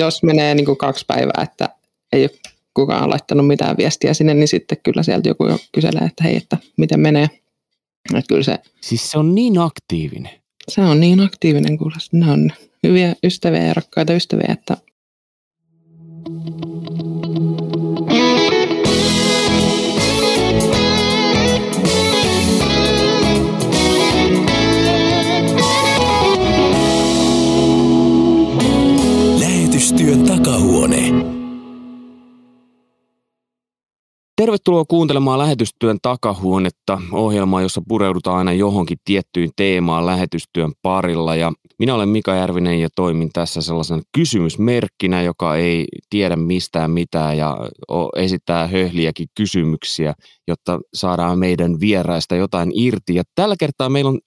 jos menee niin kuin kaksi päivää, että ei ole kukaan laittanut mitään viestiä sinne, niin sitten kyllä sieltä joku kyselee, että hei, että miten menee. Että kyllä se, Siis se on niin aktiivinen. se on niin aktiivinen, kuule. Ne on hyviä ystäviä ja rakkaita ystäviä, että Lähetystyön takahuone. Tervetuloa kuuntelemaan lähetystyön takahuonetta, ohjelmaa, jossa pureudutaan aina johonkin tiettyyn teemaan lähetystyön parilla. Ja minä olen Mika Järvinen ja toimin tässä sellaisen kysymysmerkkinä, joka ei tiedä mistään mitään ja esittää höhliäkin kysymyksiä, jotta saadaan meidän vieraista jotain irti. Ja tällä kertaa meillä on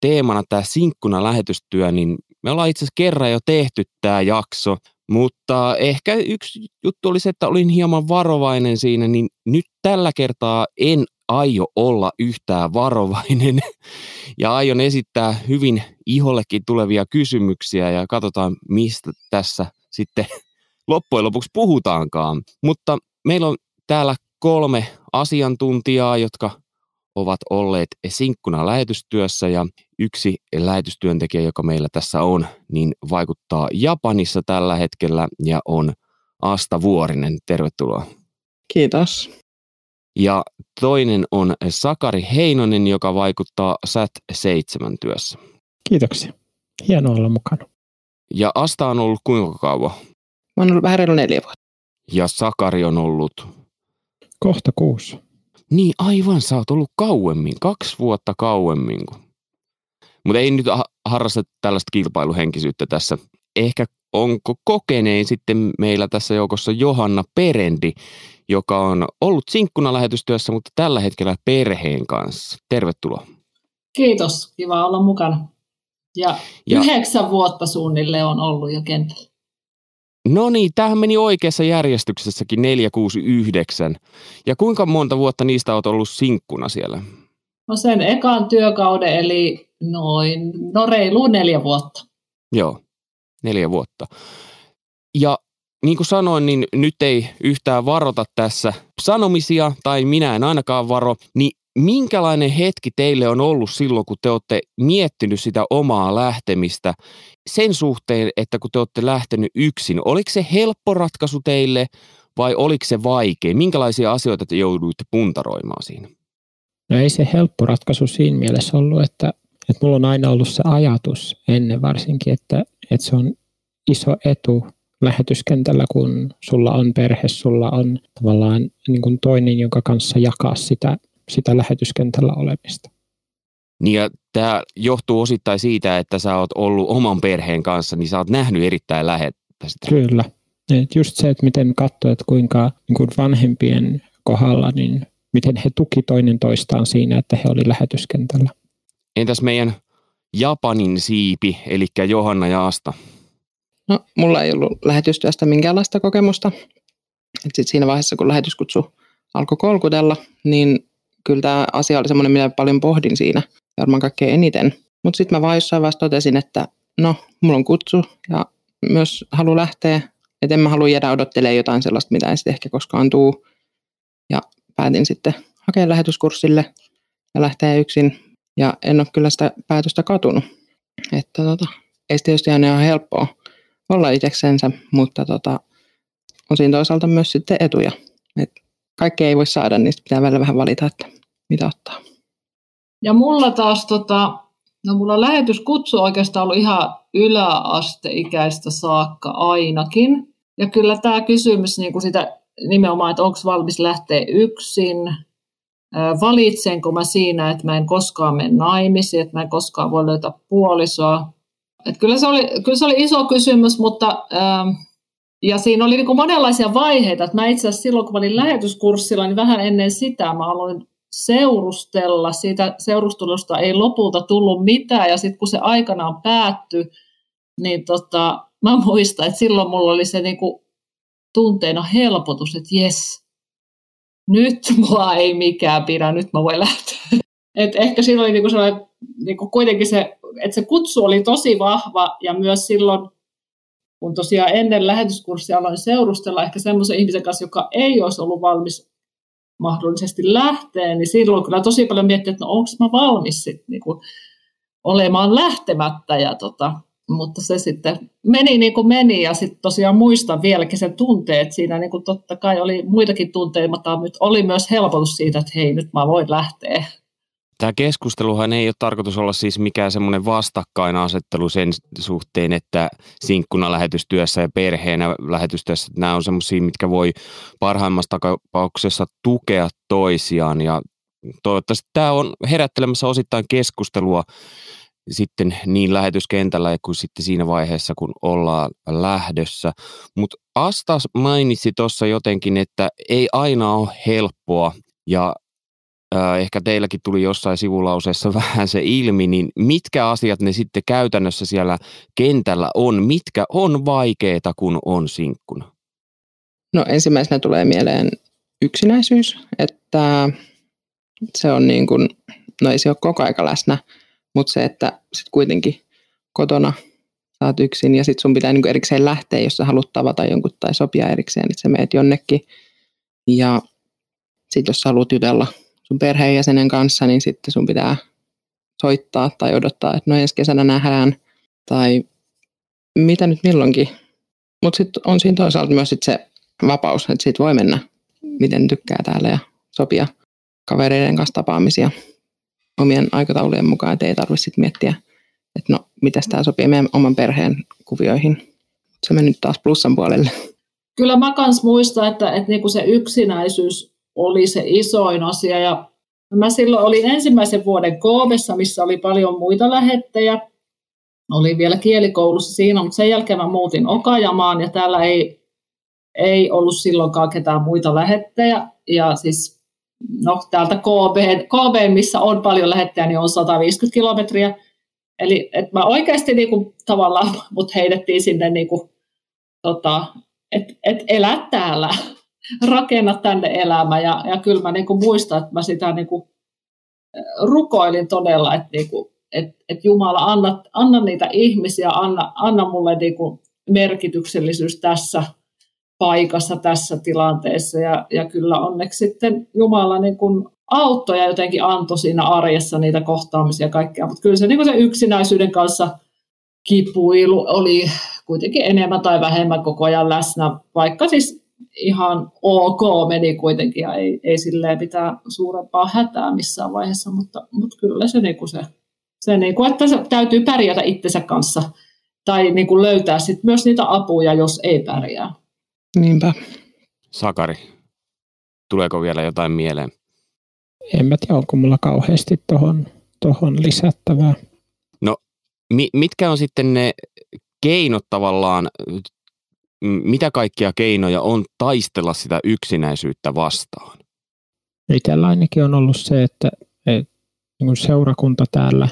teemana tämä sinkkuna lähetystyö, niin me ollaan itse asiassa kerran jo tehty tämä jakso, mutta ehkä yksi juttu oli se, että olin hieman varovainen siinä, niin nyt tällä kertaa en aio olla yhtään varovainen ja aion esittää hyvin ihollekin tulevia kysymyksiä ja katsotaan, mistä tässä sitten loppujen lopuksi puhutaankaan. Mutta meillä on täällä kolme asiantuntijaa, jotka ovat olleet sinkkuna lähetystyössä ja yksi lähetystyöntekijä, joka meillä tässä on, niin vaikuttaa Japanissa tällä hetkellä ja on Asta Vuorinen. Tervetuloa. kiitos. Ja toinen on Sakari Heinonen, joka vaikuttaa SAT-7 työssä. Kiitoksia. Hienoa olla mukana. Ja Asta on ollut kuinka kauan? Mä oon ollut vähän reilu neljä vuotta. Ja Sakari on ollut... Kohta kuusi. Niin aivan, sä oot ollut kauemmin, kaksi vuotta kauemmin. Mutta ei nyt ha- harrasta tällaista kilpailuhenkisyyttä tässä. Ehkä onko kokenein sitten meillä tässä joukossa Johanna Perendi, joka on ollut sinkkuna lähetystyössä, mutta tällä hetkellä perheen kanssa. Tervetuloa. Kiitos, kiva olla mukana. Ja, Ja- ja yhdeksän vuotta suunnilleen on ollut jo kentällä. No niin, tämähän meni oikeassa järjestyksessäkin 469. Ja kuinka monta vuotta niistä oot ollut sinkkuna siellä? No sen ekan työkauden, eli noin, no reilu neljä vuotta. Joo, neljä vuotta. Ja niin kuin sanoin, niin nyt ei yhtään varota tässä sanomisia, tai minä en ainakaan varo, niin minkälainen hetki teille on ollut silloin, kun te olette miettinyt sitä omaa lähtemistä sen suhteen, että kun te olette lähtenyt yksin, oliko se helppo ratkaisu teille vai oliko se vaikea? Minkälaisia asioita te jouduitte puntaroimaan siinä? No ei se helppo ratkaisu siinä mielessä ollut, että, että mulla on aina ollut se ajatus ennen varsinkin, että, että se on iso etu lähetyskentällä, kun sulla on perhe, sulla on tavallaan niin kuin toinen, jonka kanssa jakaa sitä, sitä lähetyskentällä olemista. Niin ja tämä johtuu osittain siitä, että sä oot ollut oman perheen kanssa, niin sä oot nähnyt erittäin lähettä sitä. Kyllä. Et just se, että miten katsoo, että kuinka niin kuin vanhempien kohdalla, niin miten he tuki toinen toistaan siinä, että he oli lähetyskentällä. Entäs meidän Japanin siipi, eli Johanna ja Asta? No, mulla ei ollut lähetystyöstä minkäänlaista kokemusta. Et sit siinä vaiheessa, kun lähetyskutsu alkoi kolkutella, niin kyllä tämä asia oli semmoinen, mitä paljon pohdin siinä varmaan kaikkein eniten. Mutta sitten mä vaan jossain vaiheessa totesin, että no, mulla on kutsu ja myös halu lähteä, että en mä halua jäädä odottelemaan jotain sellaista, mitä ei sitten ehkä koskaan tuu. Ja päätin sitten hakea lähetyskurssille ja lähteä yksin. Ja en ole kyllä sitä päätöstä katunut. Että tota, ei tietysti aina ihan helppoa olla itseksensä, mutta tota, on siinä toisaalta myös sitten etuja. Et kaikkea ei voi saada, niin pitää välillä vähän valita, että mitä ottaa. Ja mulla taas, tota, no mulla lähetyskutsu oikeastaan ollut ihan yläasteikäistä saakka ainakin. Ja kyllä tämä kysymys niin kuin sitä nimenomaan, että onko valmis lähteä yksin, valitsenko mä siinä, että mä en koskaan mene naimisiin, että mä en koskaan voi löytää puolisoa. Et kyllä, se oli, kyllä se oli iso kysymys, mutta ähm, ja siinä oli niin kuin monenlaisia vaiheita. Et mä itse asiassa silloin, kun mä olin lähetyskurssilla, niin vähän ennen sitä mä aloin seurustella. Siitä seurustelusta ei lopulta tullut mitään, ja sitten kun se aikanaan päättyi, niin tota, mä muistan, että silloin mulla oli se niinku tunteena helpotus, että jes, nyt mua ei mikään pidä, nyt mä voin lähteä. Et ehkä silloin oli niinku sellainen, niinku kuitenkin se, että se kutsu oli tosi vahva, ja myös silloin kun tosiaan ennen lähetyskurssia aloin seurustella ehkä semmoisen ihmisen kanssa, joka ei olisi ollut valmis mahdollisesti lähteä, niin silloin kyllä tosi paljon miettiä, että no onko mä valmis sit, niin kuin, olemaan lähtemättä. Ja tota, mutta se sitten meni niin kuin meni ja sitten tosiaan muistan vieläkin sen tunteet siinä, niin kuin totta kai oli muitakin tunteita, mutta oli myös helpotus siitä, että hei nyt mä voin lähteä. Tämä keskusteluhan ei ole tarkoitus olla siis mikään semmoinen vastakkainasettelu sen suhteen, että sinkkuna lähetystyössä ja perheenä lähetystyössä, nämä on semmoisia, mitkä voi parhaimmassa tapauksessa tukea toisiaan ja toivottavasti tämä on herättelemässä osittain keskustelua sitten niin lähetyskentällä kuin sitten siinä vaiheessa, kun ollaan lähdössä. Mutta Asta mainitsi tuossa jotenkin, että ei aina ole helppoa ja ehkä teilläkin tuli jossain sivulauseessa vähän se ilmi, niin mitkä asiat ne sitten käytännössä siellä kentällä on? Mitkä on vaikeita, kun on sinkkuna? No ensimmäisenä tulee mieleen yksinäisyys, että se on niin kuin, no ei se ole koko aika läsnä, mutta se, että sit kuitenkin kotona saat yksin ja sitten sun pitää niinku erikseen lähteä, jos sä haluat tavata jonkun tai sopia erikseen, että sä meet jonnekin. Ja sitten jos sä haluat jutella sun perheenjäsenen kanssa, niin sitten sun pitää soittaa tai odottaa, että no ensi kesänä nähdään tai mitä nyt milloinkin. Mutta sitten on siinä toisaalta myös sit se vapaus, että siitä voi mennä miten tykkää täällä ja sopia kavereiden kanssa tapaamisia omien aikataulujen mukaan, että ei tarvitse miettiä, että no, mitä tämä sopii meidän oman perheen kuvioihin. Se meni nyt taas plussan puolelle. Kyllä mä kans muistan, että, että niinku se yksinäisyys oli se isoin asia. Ja mä silloin olin ensimmäisen vuoden Koovessa, missä oli paljon muita lähettejä. Olin vielä kielikoulussa siinä, mutta sen jälkeen mä muutin Okajamaan ja täällä ei, ei ollut silloinkaan ketään muita lähettejä. Ja siis no täältä KB, KB, missä on paljon lähettäjä, niin on 150 kilometriä. Eli että mä oikeasti niin kuin, tavallaan mut heitettiin sinne, niin kuin, tota, että et elä täällä, rakenna tänne elämä. Ja, ja kyllä mä niin muistan, että mä sitä niin rukoilin todella, että niin et, et Jumala, anna, anna niitä ihmisiä, anna, anna mulle niin merkityksellisyys tässä – paikassa tässä tilanteessa. Ja, ja kyllä onneksi sitten Jumala niin auttoi ja jotenkin antoi siinä arjessa niitä kohtaamisia ja kaikkea. Mutta kyllä se, niin se yksinäisyyden kanssa kipuilu oli kuitenkin enemmän tai vähemmän koko ajan läsnä, vaikka siis ihan ok meni kuitenkin ja ei, ei silleen mitään suurempaa hätää missään vaiheessa, mutta, mutta kyllä se, niin kuin se, se niin kuin, että se täytyy pärjätä itsensä kanssa tai niin kuin löytää sit myös niitä apuja, jos ei pärjää. Niinpä. Sakari, tuleeko vielä jotain mieleen? En mä tiedä, onko mulla kauheasti tuohon tohon lisättävää. No, mi- mitkä on sitten ne keinot tavallaan, mitä kaikkia keinoja on taistella sitä yksinäisyyttä vastaan? Itsellä ainakin on ollut se, että, niin seurakunta täällä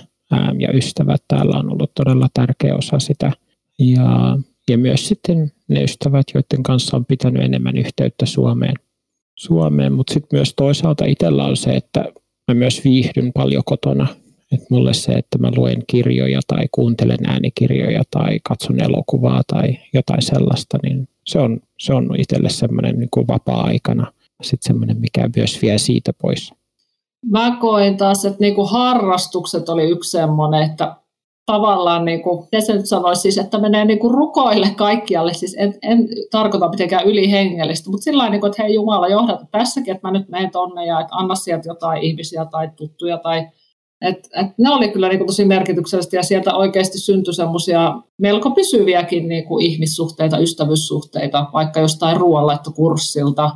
ja ystävät täällä on ollut todella tärkeä osa sitä. Ja ja myös sitten ne ystävät, joiden kanssa on pitänyt enemmän yhteyttä Suomeen. Suomeen. Mutta sitten myös toisaalta itsellä on se, että mä myös viihdyn paljon kotona. Et mulle se, että mä luen kirjoja tai kuuntelen äänikirjoja tai katson elokuvaa tai jotain sellaista, niin se on, se on itselle semmoinen niin vapaa-aikana sitten semmoinen, mikä myös vie siitä pois. Mä koin taas, että niin kuin harrastukset oli yksi semmoinen, että tavallaan, niin kuin, se nyt sanoisi siis, että menee niin kuin rukoille kaikkialle, siis en, en tarkoita mitenkään ylihengellistä, mutta sillä niin kuin, että hei Jumala, johdata tässäkin, että mä nyt menen tonne ja että anna sieltä jotain ihmisiä tai tuttuja tai et, et ne oli kyllä niin kuin tosi merkityksellistä ja sieltä oikeasti syntyi semmoisia melko pysyviäkin niin kuin ihmissuhteita, ystävyyssuhteita, vaikka jostain ruoanlaittokurssilta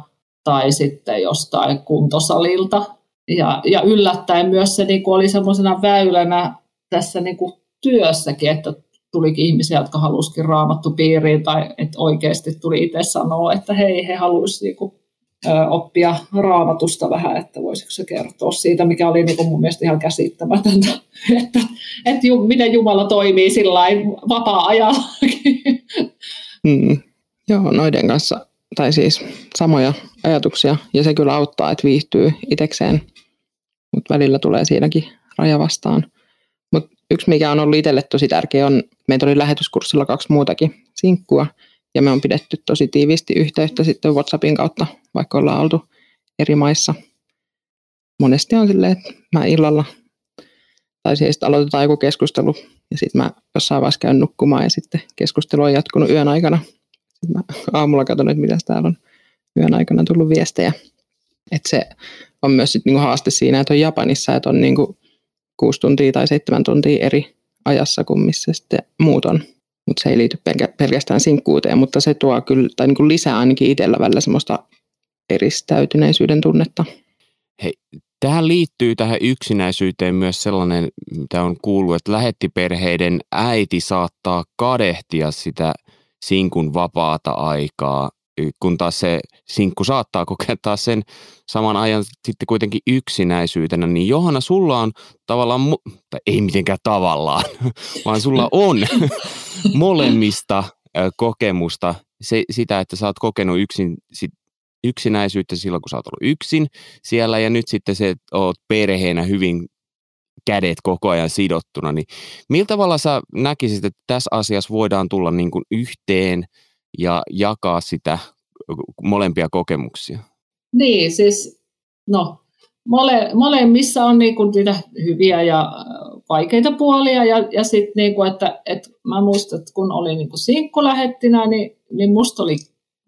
tai sitten jostain kuntosalilta. Ja, ja yllättäen myös se niin kuin oli semmoisena väylänä tässä niin kuin työssäkin, että tulikin ihmisiä, jotka halusikin raamattu piiriin tai että oikeasti tuli itse sanoa, että hei, he haluaisivat niinku, oppia raamatusta vähän, että voisiko se kertoa siitä, mikä oli niinku mun mielestä ihan käsittämätöntä, että, että ju, miten Jumala toimii sillä vapaa-ajalla. Mm. Joo, noiden kanssa, tai siis samoja ajatuksia, ja se kyllä auttaa, että viihtyy itekseen, mutta välillä tulee siinäkin raja vastaan yksi, mikä on ollut itselle tosi tärkeä, on, meitä oli lähetyskurssilla kaksi muutakin sinkkua, ja me on pidetty tosi tiiviisti yhteyttä sitten WhatsAppin kautta, vaikka ollaan oltu eri maissa. Monesti on silleen, että mä illalla, tai siis aloitetaan joku keskustelu, ja sitten mä jossain vaiheessa käyn nukkumaan, ja sitten keskustelu on jatkunut yön aikana. Mä aamulla katson, että mitä täällä on yön aikana tullut viestejä. Että se on myös sit niinku haaste siinä, että on Japanissa, että on niinku kuusi tuntia tai seitsemän tuntia eri ajassa kuin missä sitten muut on. Mutta se ei liity pelkästään sinkkuuteen, mutta se tuo kyllä, tai niinku lisää ainakin itsellä välillä semmoista eristäytyneisyyden tunnetta. Hei, tähän liittyy tähän yksinäisyyteen myös sellainen, mitä on kuullut, että lähettiperheiden äiti saattaa kadehtia sitä sinkun vapaata aikaa kun taas se sinkku saattaa kokea taas sen saman ajan sitten kuitenkin yksinäisyytenä, niin Johanna, sulla on tavallaan, tai ei mitenkään tavallaan, vaan sulla on molemmista kokemusta se, sitä, että sä oot kokenut yksin, sit, yksinäisyyttä silloin, kun sä oot ollut yksin siellä, ja nyt sitten se, oot perheenä hyvin kädet koko ajan sidottuna, niin millä tavalla sä näkisit, että tässä asiassa voidaan tulla niin kuin yhteen – ja jakaa sitä molempia kokemuksia? Niin, siis no, mole, molemmissa on niinku niitä hyviä ja vaikeita puolia ja, ja sitten niinku, että et mä muistan, että kun oli niinku sinkkulähettinä, niin, niin musta oli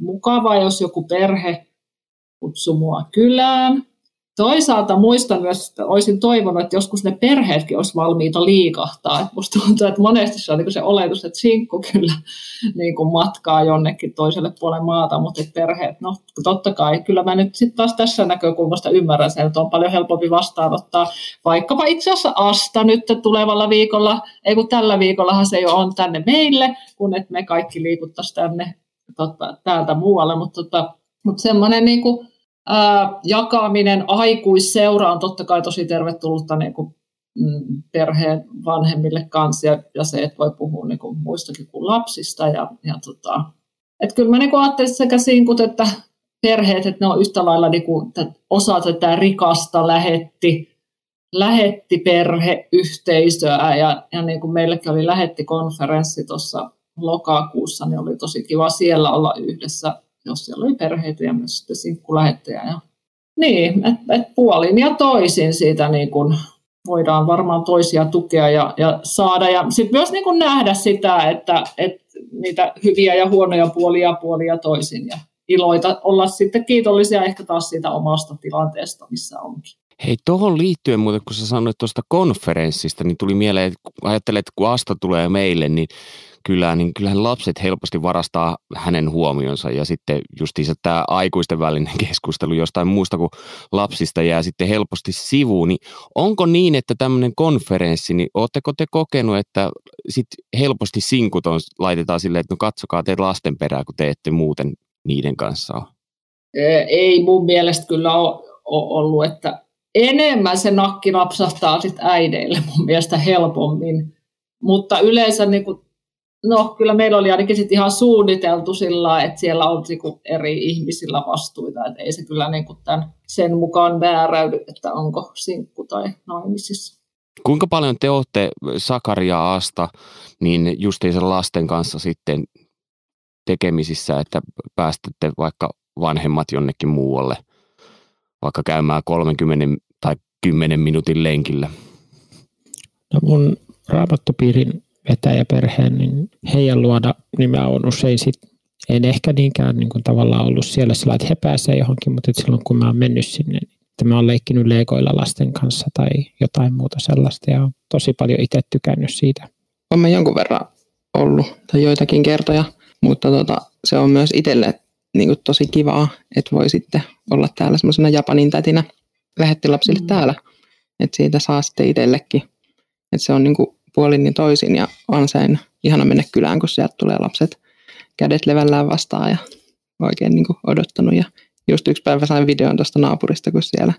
mukava, jos joku perhe kutsui mua kylään Toisaalta muistan myös, että olisin toivonut, että joskus ne perheetkin olisi valmiita liikahtaa. Et musta tuntuu, että monesti se on niin se oletus, että sinkku kyllä niin kuin matkaa jonnekin toiselle puolelle maata, mutta perheet, no totta kai, kyllä mä nyt sitten taas tässä näkökulmasta ymmärrän sen, että on paljon helpompi vastaanottaa vaikkapa itse asiassa Asta nyt tulevalla viikolla, ei kun tällä viikollahan se jo on tänne meille, kun että me kaikki liikuttaisiin tänne totta, täältä muualle, mutta, tota, mutta semmoinen niin kuin, jakaminen aikuisseura on totta kai tosi tervetullutta niin kuin, mm, perheen vanhemmille kanssa ja, ja se, että voi puhua niin kuin, muistakin kuin lapsista. Ja, ja tota, että kyllä mä niin ajattelisin sekä sinkut että perheet, että ne on yhtä lailla niin kuin, osa tätä rikasta lähetti, lähetti perheyhteisöä ja, ja niin kuin meillekin oli konferenssi tuossa lokakuussa, niin oli tosi kiva siellä olla yhdessä jos siellä oli perheitä ja myös sitten sinkkulähettäjä. Ja... Niin, että et puolin ja toisin siitä niin kun voidaan varmaan toisia tukea ja, ja saada. Ja sitten myös niin kun nähdä sitä, että, että niitä hyviä ja huonoja puolia puolia toisin ja iloita olla sitten kiitollisia ehkä taas siitä omasta tilanteesta, missä onkin. Hei, tuohon liittyen muuten, kun sä sanoit tuosta konferenssista, niin tuli mieleen, että ajattelet, että kun Asta tulee meille, niin kylään, niin kyllähän lapset helposti varastaa hänen huomionsa ja sitten justiinsa tämä aikuisten välinen keskustelu jostain muusta kuin lapsista jää sitten helposti sivuun. Niin onko niin, että tämmöinen konferenssi, niin ootteko te kokenut, että sit helposti sinkut on, laitetaan silleen, että no katsokaa teet lasten perää, kun te ette muuten niiden kanssa ole? Ei mun mielestä kyllä ole ollut, että enemmän se nakki napsahtaa sitten äideille mun mielestä helpommin. Mutta yleensä niin No kyllä meillä oli ainakin sit ihan suunniteltu sillä että siellä on niinku eri ihmisillä vastuita, että ei se kyllä niinku tämän, sen mukaan määräydy, että onko sinkku tai naimisissa. Kuinka paljon te olette Sakari ja Asta niin justiinsa lasten kanssa sitten tekemisissä, että päästätte vaikka vanhemmat jonnekin muualle, vaikka käymään 30 tai 10 minuutin lenkillä? No mun raamattopiirin vetäjäperheen, niin heidän luoda niin mä oon usein sit, en ehkä niinkään niin kuin tavallaan ollut siellä sillä, että he pääsevät johonkin, mutta silloin kun mä oon mennyt sinne, niin että mä oon leikkinyt leikoilla lasten kanssa tai jotain muuta sellaista ja oon tosi paljon itse tykännyt siitä. Olen jonkun verran ollut tai joitakin kertoja, mutta tota, se on myös itselle niin kuin tosi kivaa, että voi sitten olla täällä semmoisena Japanin tätinä lähettilapsille mm. täällä. Että siitä saa sitten itsellekin. Että se on niin kuin puolin ja toisin ja on sen ihana mennä kylään, kun sieltä tulee lapset kädet levällään vastaan ja oikein niin kuin odottanut. Ja just yksi päivä sain videon tuosta naapurista, kun siellä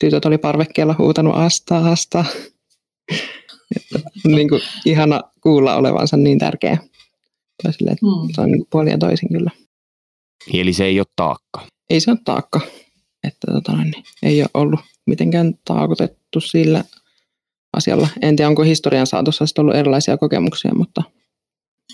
tytöt oli parvekkeella huutanut asta, asta. Että, niin kuin, ihana kuulla olevansa niin tärkeä. Toisille, että hmm. Se on niin puolin ja toisin kyllä. Eli se ei ole taakka? Ei se ole taakka. Että, tota, niin, ei ole ollut mitenkään taakotettu sillä asialla. En tiedä, onko historian saatossa sitten ollut erilaisia kokemuksia, mutta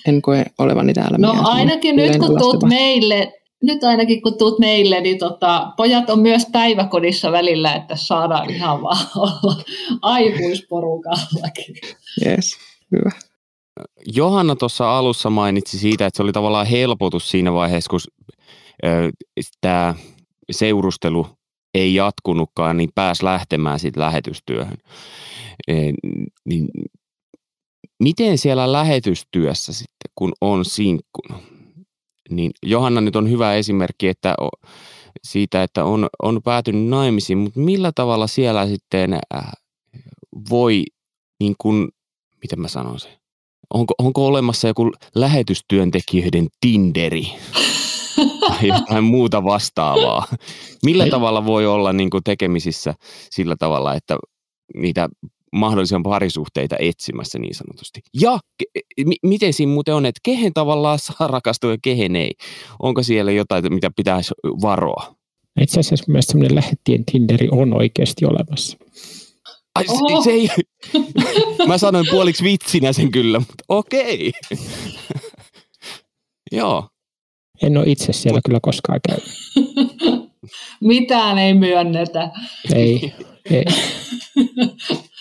en koe olevani täällä. No ainakin nyt kun tuut meille, nyt ainakin kun tuut meille, niin tota, pojat on myös päiväkodissa välillä, että saadaan ihan vaan olla aikuisporukallakin. Yes, hyvä. Johanna tuossa alussa mainitsi siitä, että se oli tavallaan helpotus siinä vaiheessa, kun tämä seurustelu ei jatkunutkaan, niin pääs lähtemään sitten lähetystyöhön. E, niin miten siellä lähetystyössä sitten, kun on sinkkuna, niin Johanna nyt on hyvä esimerkki että siitä, että on, on päätynyt naimisiin, mutta millä tavalla siellä sitten voi, niin kuin, miten mä sanon sen, onko, onko olemassa joku lähetystyöntekijöiden Tinderi? Tai jotain muuta vastaavaa. Millä tavalla voi olla niin kuin tekemisissä sillä tavalla, että niitä mahdollisia parisuhteita etsimässä niin sanotusti. Ja ke- m- miten siinä muuten on, että kehen tavallaan saa rakastua ja kehen ei? Onko siellä jotain, mitä pitäisi varoa? Itse asiassa mielestäni semmoinen lähettien Tinderi on oikeasti olemassa. Ai, se, se ei, mä sanoin puoliksi vitsinä sen kyllä, mutta okei. Joo. En ole itse siellä kyllä koskaan käynyt. Mitään ei myönnetä. Ei, ei.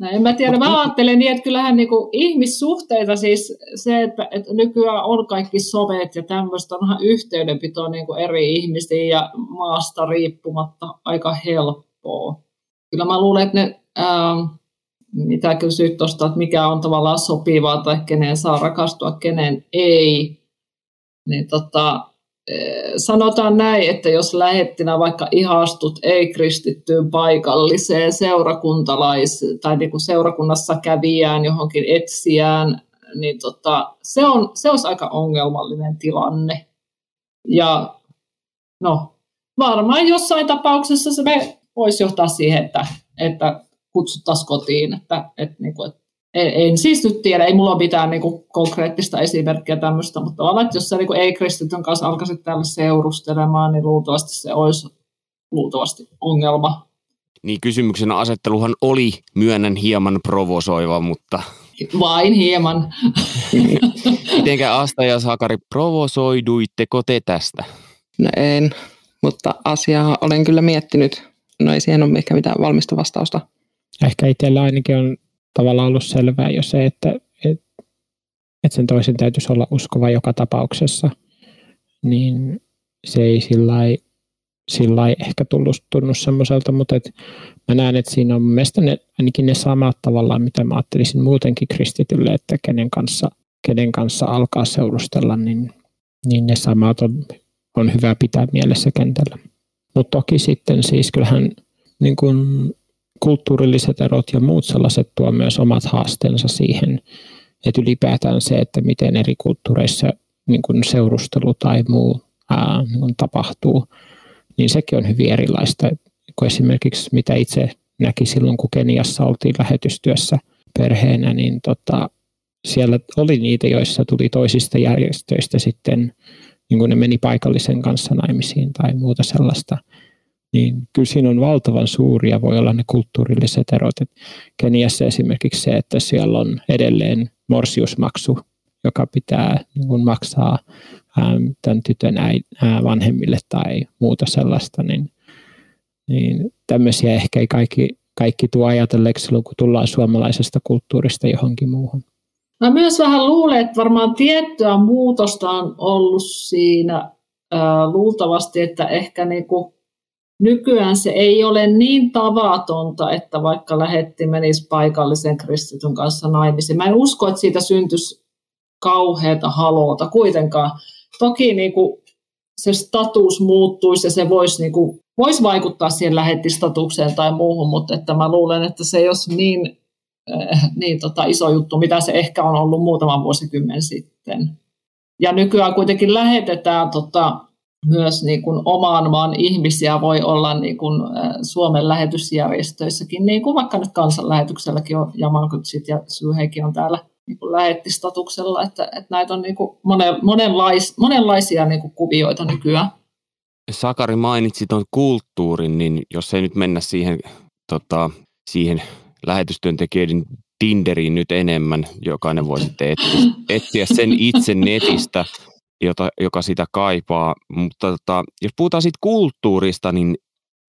No en mä tiedä, mä ajattelen niin, että kyllähän niinku ihmissuhteita siis se, että, että nykyään on kaikki sovet ja tämmöistä onhan yhteydenpito niinku eri ihmisiin ja maasta riippumatta aika helppoa. Kyllä mä luulen, että ne, ää, mitä kysyt tuosta, että mikä on tavallaan sopivaa tai kenen saa rakastua, kenen ei, niin tota, sanotaan näin, että jos lähettinä vaikka ihastut ei-kristittyyn paikalliseen seurakuntalais- tai niin kuin seurakunnassa kävijään johonkin etsijään, niin tota, se, on, se olisi aika ongelmallinen tilanne. Ja no, varmaan jossain tapauksessa se voisi johtaa siihen, että, että kutsuttaisiin kotiin, että, että, niin kuin, että en, en siis nyt tiedä, ei mulla ole mitään niin kuin, konkreettista esimerkkiä tämmöistä, mutta tavallaan, että jos sä niin ei-kristityn kanssa alkaisit täällä seurustelemaan, niin luultavasti se olisi luultavasti ongelma. Niin kysymyksen asetteluhan oli, myönnän hieman provosoiva, mutta... Vain hieman. Mitenkä Asta ja Sakari, provosoiduitteko te tästä? No en, mutta asiaa olen kyllä miettinyt. No ei siihen ole ehkä mitään valmista vastausta. Ehkä itsellä ainakin on tavallaan ollut selvää jo se, että, että, että sen toisen täytyisi olla uskova joka tapauksessa, niin se ei sillä sillä ehkä tullut, tunnu semmoiselta, mutta et mä näen, että siinä on mielestäni ne, ainakin ne samat tavallaan, mitä mä ajattelisin muutenkin kristitylle, että kenen kanssa, kenen kanssa alkaa seurustella, niin, niin ne samat on, on hyvä pitää mielessä kentällä. Mutta toki sitten siis kyllähän niin kun kulttuurilliset erot ja muut sellaiset tuo myös omat haasteensa siihen, että ylipäätään se, että miten eri kulttuureissa niin kuin seurustelu tai muu ää, niin tapahtuu, niin sekin on hyvin erilaista kuin esimerkiksi mitä itse näki silloin, kun Keniassa oltiin lähetystyössä perheenä, niin tota, siellä oli niitä, joissa tuli toisista järjestöistä sitten, niin kuin ne meni paikallisen kanssa naimisiin tai muuta sellaista – niin kyllä siinä on valtavan suuria, voi olla ne kulttuurilliset erot. Et Keniassa esimerkiksi se, että siellä on edelleen morsiusmaksu, joka pitää niin kuin maksaa ähm, tämän tytön äi, äh, vanhemmille tai muuta sellaista, niin, niin tämmöisiä ehkä ei kaikki, kaikki tuo ajatelleeksi silloin, kun tullaan suomalaisesta kulttuurista johonkin muuhun. Mä myös vähän luulen, että varmaan tiettyä muutosta on ollut siinä äh, luultavasti, että ehkä niinku Nykyään se ei ole niin tavatonta, että vaikka lähetti menisi paikallisen kristityn kanssa naimisiin. Mä en usko, että siitä syntyisi kauheata haloota kuitenkaan. Toki niin kuin se status muuttuisi ja se voisi, niin kuin, voisi vaikuttaa siihen lähettistatukseen tai muuhun, mutta että mä luulen, että se ei olisi niin, äh, niin tota iso juttu, mitä se ehkä on ollut muutaman vuosikymmen sitten. Ja nykyään kuitenkin lähetetään tota, myös niin kuin oman maan ihmisiä voi olla niin kuin Suomen lähetysjärjestöissäkin, niin kuin vaikka nyt kansanlähetykselläkin on Jamankutsit ja Syyheikin on täällä niin kuin lähettistatuksella, että, että näitä on niin kuin monen, monenlais, monenlaisia niin kuin kuvioita nykyään. Sakari mainitsi tuon kulttuurin, niin jos ei nyt mennä siihen, tota, siihen lähetystyöntekijöiden Tinderiin nyt enemmän. Jokainen voi sitten etsiä, etsiä sen itse netistä, jota, joka sitä kaipaa. Mutta tota, jos puhutaan siitä kulttuurista, niin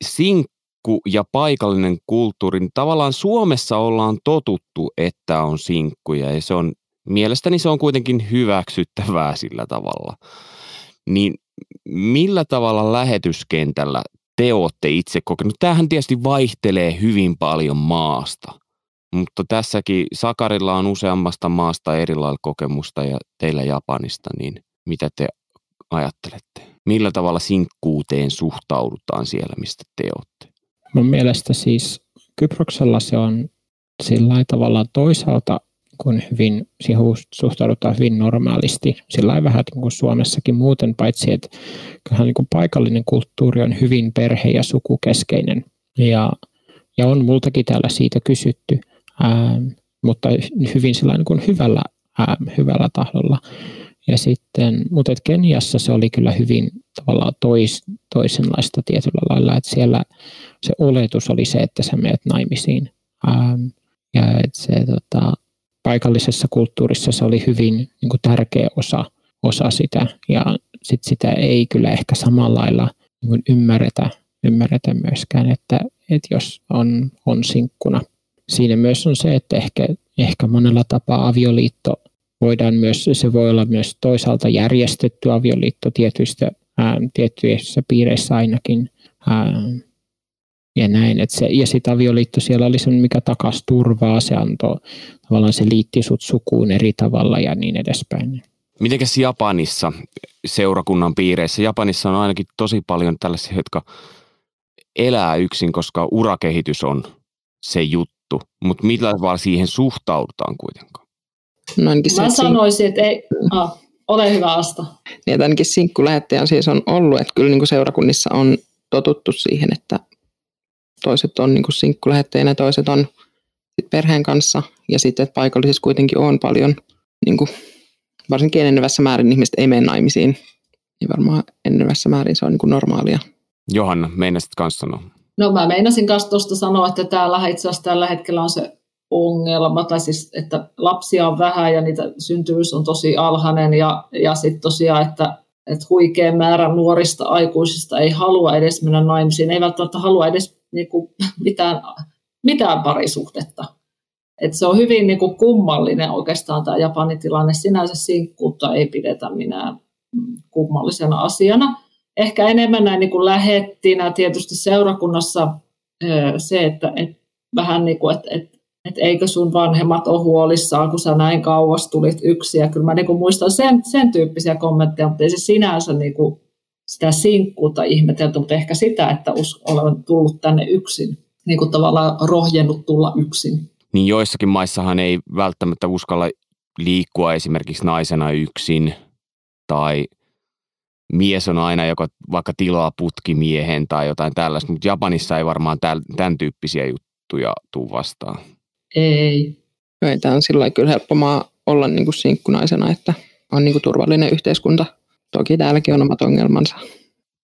sinkku ja paikallinen kulttuuri, niin tavallaan Suomessa ollaan totuttu, että on sinkkuja ja se on, mielestäni se on kuitenkin hyväksyttävää sillä tavalla. Niin millä tavalla lähetyskentällä te olette itse kokenut? Tämähän tietysti vaihtelee hyvin paljon maasta, mutta tässäkin Sakarilla on useammasta maasta erilailla kokemusta ja teillä Japanista, niin mitä te ajattelette? Millä tavalla sinkkuuteen suhtaudutaan siellä, mistä te olette? Mun mielestä siis Kyproksella se on sillä tavalla toisaalta kun hyvin, siihen suhtaudutaan hyvin normaalisti, sillä vähän niin kuin Suomessakin muuten, paitsi että kyllähän niin kuin paikallinen kulttuuri on hyvin perhe- ja sukukeskeinen. Ja, ja on multakin täällä siitä kysytty, ää, mutta hyvin sillä niin kuin hyvällä, ää, hyvällä tahdolla. Ja sitten, mutta Keniassa se oli kyllä hyvin tavallaan tois, toisenlaista tietyllä lailla, että siellä se oletus oli se, että sä menet naimisiin. Ää, ja että se tota, paikallisessa kulttuurissa se oli hyvin niin kuin tärkeä osa, osa sitä ja sit sitä ei kyllä ehkä samalla lailla niin kuin ymmärretä, ymmärretä myöskään, että, että jos on, on sinkkuna. Siinä myös on se, että ehkä, ehkä monella tapaa avioliitto voidaan myös, se voi olla myös toisaalta järjestetty avioliitto tietyistä, ää, tiettyissä piireissä ainakin. Ää, ja näin. Et se, ja sitten avioliitto siellä oli se, mikä takas turvaa, se antoi, tavallaan se liitti sut sukuun eri tavalla ja niin edespäin. Mitenkäs Japanissa seurakunnan piireissä? Japanissa on ainakin tosi paljon tällaisia, jotka elää yksin, koska urakehitys on se juttu. Mutta millä tavalla siihen suhtaudutaan kuitenkaan? No Mä se, sanoisin, että ei... Ah, ole hyvä Asta. Niin, ainakin sinkkulähettäjä siis on ollut, että kyllä niin kuin seurakunnissa on totuttu siihen, että toiset on niin sinkkulähetteinä, toiset on sit perheen kanssa ja sitten että paikallisissa kuitenkin on paljon, niin kuin, varsinkin enenevässä määrin ihmiset ei mene naimisiin, niin varmaan enenevässä määrin se on niin kuin normaalia. Johanna, meinasit kanssa sanoa? No mä meinasin kanssa tuosta sanoa, että täällä itse asiassa tällä hetkellä on se ongelma, tai siis, että lapsia on vähän ja niitä syntyvyys on tosi alhainen ja, ja sitten tosiaan, että että huikea määrä nuorista aikuisista ei halua edes mennä naimisiin, ei välttämättä halua edes niin kuin, mitään, mitään parisuhdetta. Et se on hyvin niin kuin, kummallinen oikeastaan tämä Japanin tilanne. Sinänsä sinkkuutta ei pidetä minä kummallisena asiana. Ehkä enemmän näin niin kuin lähettinä tietysti seurakunnassa se, että et, vähän niin kuin, että et, että eikö sun vanhemmat ole huolissaan, kun sä näin kauas tulit yksi. Ja kyllä mä niin muistan sen, sen tyyppisiä kommentteja, mutta ei se sinänsä niin kuin sitä sinkkuutta ihmetelty, mutta ehkä sitä, että olen tullut tänne yksin, niin kuin tavallaan rohjennut tulla yksin. Niin joissakin maissahan ei välttämättä uskalla liikkua esimerkiksi naisena yksin, tai mies on aina, joka vaikka tilaa putkimiehen tai jotain tällaista, mutta Japanissa ei varmaan tämän tyyppisiä juttuja tule vastaan. Ei. Ei, tämä on sillä kyllä helppo maa olla niin kuin sinkkunaisena, että on niin kuin turvallinen yhteiskunta. Toki täälläkin on omat ongelmansa.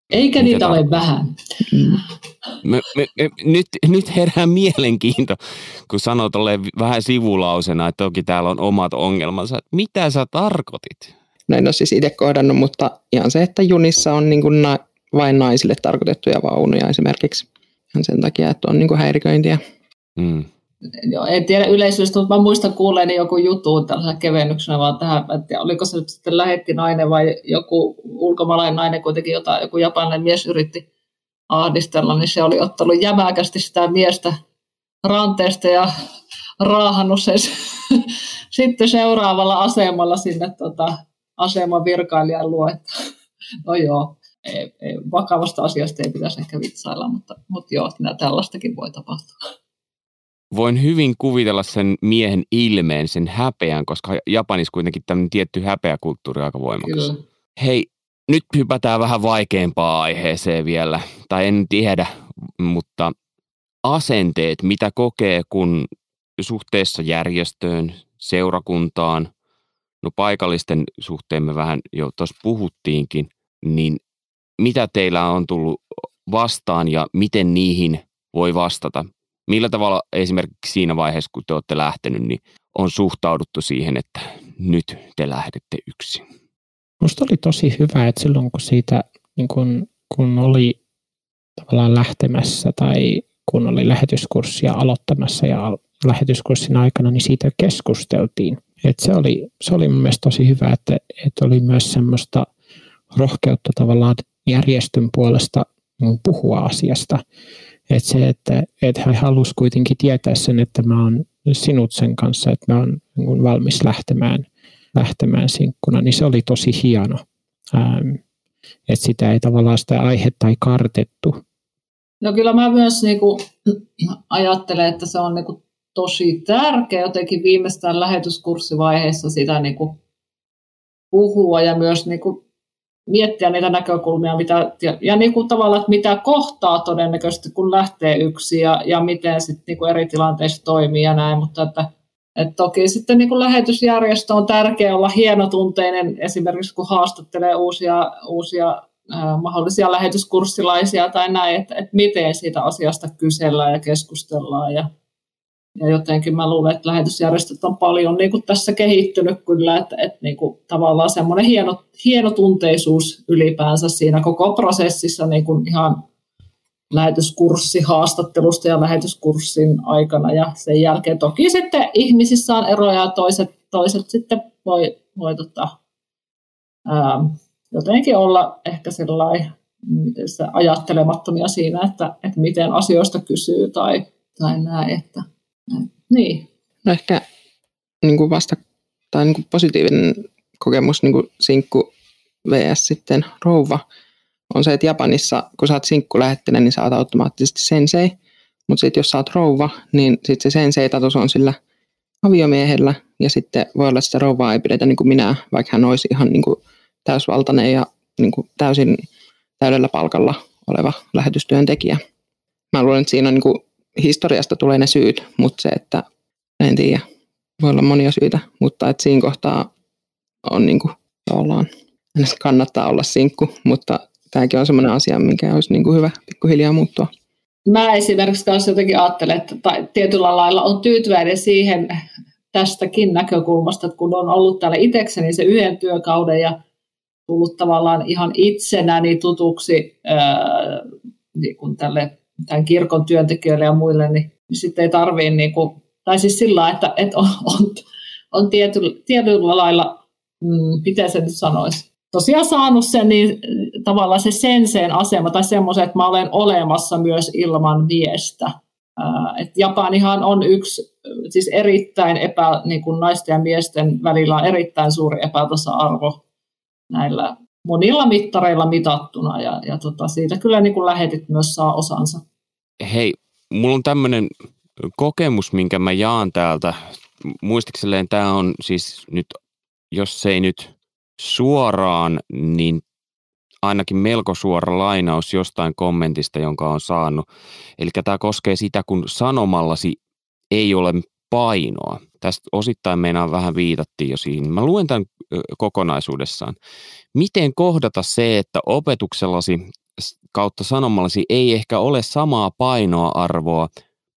Eikä niitä ole vähän. Mm. Me, me, me, nyt, nyt herää mielenkiinto, kun sanot olleen vähän sivulausena, että toki täällä on omat ongelmansa. Mitä sä tarkoitit? No en ole siis itse kohdannut, mutta ihan se, että junissa on niin kuin na- vain naisille tarkoitettuja vaunuja esimerkiksi. Ihan sen takia, että on niin kuin häiriköintiä. Mm joo, en tiedä yleisyydestä, mutta mä muistan kuulleeni joku juttu tällaisena kevennyksenä vaan tähän, että oliko se nyt sitten lähetti nainen vai joku ulkomaalainen nainen kuitenkin, jota joku japanilainen mies yritti ahdistella, niin se oli ottanut jämäkästi sitä miestä ranteesta ja raahannut sen sitten seuraavalla asemalla sinne tota, aseman virkailijan luo, että no joo, ei, ei, vakavasta asiasta ei pitäisi ehkä vitsailla, mutta, mutta joo, tällaistakin voi tapahtua voin hyvin kuvitella sen miehen ilmeen, sen häpeän, koska Japanissa kuitenkin tämmöinen tietty häpeäkulttuuri aika voimakas. Kyllä. Hei, nyt hypätään vähän vaikeampaa aiheeseen vielä, tai en tiedä, mutta asenteet, mitä kokee, kun suhteessa järjestöön, seurakuntaan, no paikallisten suhteen me vähän jo tuossa puhuttiinkin, niin mitä teillä on tullut vastaan ja miten niihin voi vastata? Millä tavalla esimerkiksi siinä vaiheessa, kun te olette lähtenyt, niin on suhtauduttu siihen, että nyt te lähdette yksin? Minusta oli tosi hyvä, että silloin kun siitä niin kun, kun oli tavallaan lähtemässä tai kun oli lähetyskurssia aloittamassa ja lähetyskurssin aikana, niin siitä keskusteltiin. Et se, oli, se oli mun mielestä tosi hyvä, että, että oli myös semmoista rohkeutta tavallaan järjestön puolesta puhua asiasta. Että se, että, että hän halusi kuitenkin tietää sen, että mä oon sinut sen kanssa, että mä oon niin valmis lähtemään, lähtemään sinkkuna, niin se oli tosi hieno. Ähm, että sitä ei tavallaan sitä aihetta ei kartettu. No kyllä mä myös niin kuin, ajattelen, että se on niin kuin, tosi tärkeä jotenkin viimeistään lähetyskurssivaiheessa sitä niin kuin, puhua ja myös niin kuin, miettiä niitä näkökulmia, mitä, ja, ja niin kuin tavallaan, että mitä kohtaa todennäköisesti, kun lähtee yksi ja, ja miten sitten niin kuin eri tilanteissa toimii ja näin, mutta että, että toki sitten niin kuin lähetysjärjestö on tärkeää olla hienotunteinen esimerkiksi, kun haastattelee uusia, uusia äh, mahdollisia lähetyskurssilaisia tai näin, että, että miten siitä asiasta kysellään ja keskustellaan ja, ja jotenkin mä luulen, että lähetysjärjestöt on paljon niin kuin tässä kehittynyt kyllä, että, että niin kuin tavallaan semmoinen hieno, hienotunteisuus ylipäänsä siinä koko prosessissa niin kuin ihan lähetyskurssihaastattelusta ja lähetyskurssin aikana. Ja sen jälkeen toki sitten ihmisissä on eroja ja toiset, toiset sitten voi, voi tota, ää, jotenkin olla ehkä sellainen se ajattelemattomia siinä, että, että miten asioista kysyy tai, tai näin, että niin. No ehkä niin kuin vasta, tai niin kuin positiivinen kokemus niin kuin sinkku vs. sitten rouva on se, että Japanissa, kun sä oot sinkkulähettinen, niin sä oot automaattisesti sensei. Mutta sitten jos sä oot rouva, niin sitten se sensei-tatus on sillä aviomiehellä, ja sitten voi olla, että sitä rouvaa ei pidetä niin kuin minä, vaikka hän olisi ihan niin kuin täysvaltainen ja niin kuin täysin täydellä palkalla oleva lähetystyöntekijä. Mä luulen, että siinä on niin kuin historiasta tulee ne syyt, mutta se, että en tiedä, voi olla monia syitä, mutta että siinä kohtaa on niin kuin, ollaan, kannattaa olla sinkku, mutta tämäkin on sellainen asia, mikä olisi niin kuin hyvä pikkuhiljaa muuttua. Mä esimerkiksi kanssa jotenkin ajattelen, että tai tietyllä lailla on tyytyväinen siihen tästäkin näkökulmasta, että kun on ollut täällä itsekseni se yhden työkauden ja tullut tavallaan ihan itsenäni tutuksi ää, niin kuin tälle tämän kirkon työntekijöille ja muille, niin, niin sitten ei tarvitse, niin kuin, tai siis sillä että, että on, on, on tietyllä, tietyllä lailla, mm, miten se nyt sanoisi, tosiaan saanut sen niin tavallaan se senseen asema tai semmoisen, että mä olen olemassa myös ilman miestä. Et Japanihan on yksi, siis erittäin epä, niin kuin naisten ja miesten välillä on erittäin suuri epätasa-arvo näillä monilla mittareilla mitattuna ja, ja tota, siitä kyllä niin kuin lähetit myös saa osansa. Hei, mulla on tämmöinen kokemus, minkä mä jaan täältä. Muistikselleen tämä on siis nyt, jos ei nyt suoraan, niin ainakin melko suora lainaus jostain kommentista, jonka on saanut. Eli tämä koskee sitä, kun sanomallasi ei ole painoa. Tästä osittain meinaan vähän viitattiin jo siihen. Mä luen tämän kokonaisuudessaan. Miten kohdata se, että opetuksellasi kautta sanomallasi ei ehkä ole samaa painoarvoa,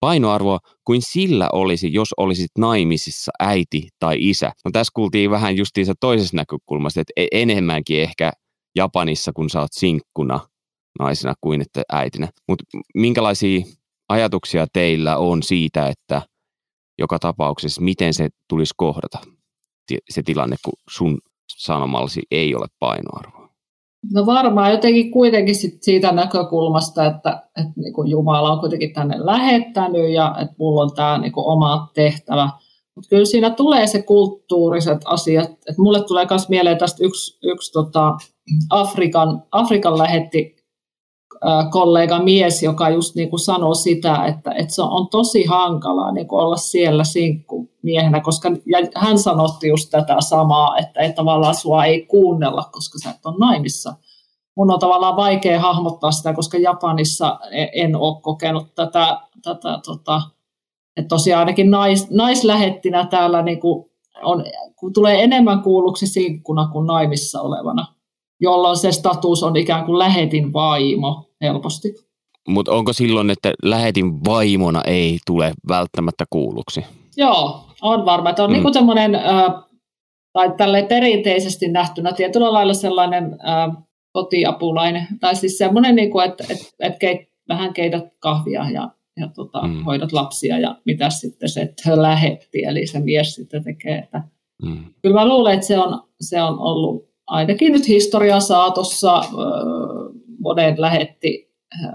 painoarvoa kuin sillä olisi, jos olisit naimisissa äiti tai isä. No tässä kuultiin vähän justiinsa toisessa näkökulmasta, että e-, enemmänkin ehkä Japanissa, kun sä oot sinkkuna naisena kuin että äitinä. Mutta minkälaisia ajatuksia teillä on siitä, että joka tapauksessa, miten se tulisi kohdata se tilanne, kun sun sanomallasi ei ole painoarvoa? No varmaan jotenkin kuitenkin sit siitä näkökulmasta, että, että niin kuin Jumala on kuitenkin tänne lähettänyt ja että mulla on tämä niin oma tehtävä. Mutta kyllä siinä tulee se kulttuuriset asiat. että mulle tulee myös mieleen tästä yksi, yksi tota Afrikan, Afrikan lähetti kollega mies, joka just niin kuin sanoi sitä, että, että se on tosi hankalaa niin kuin olla siellä miehenä, koska ja hän sanotti just tätä samaa, että, että tavallaan sua ei kuunnella, koska sä et ole naimissa. Mun on tavallaan vaikea hahmottaa sitä, koska Japanissa e, en ole kokenut tätä, tätä tota, että tosiaan ainakin nais, naislähettinä täällä niin kuin on, kun tulee enemmän kuulluksi sinkkuna kuin naimissa olevana jolloin se status on ikään kuin lähetin vaimo helposti. Mutta onko silloin, että lähetin vaimona ei tule välttämättä kuulluksi? Joo, on varma. Että on mm. niin semmoinen, äh, tai tälle perinteisesti nähtynä tietyllä lailla sellainen äh, kotiapulainen, tai siis semmoinen, niin kuin, että, että, että keit, vähän keität kahvia ja, ja tota, mm. hoidat lapsia ja mitä sitten se lähetti, eli se mies sitten tekee. Että, mm. Kyllä mä luulen, että se on, se on ollut ainakin nyt historian saatossa monen lähetti äh,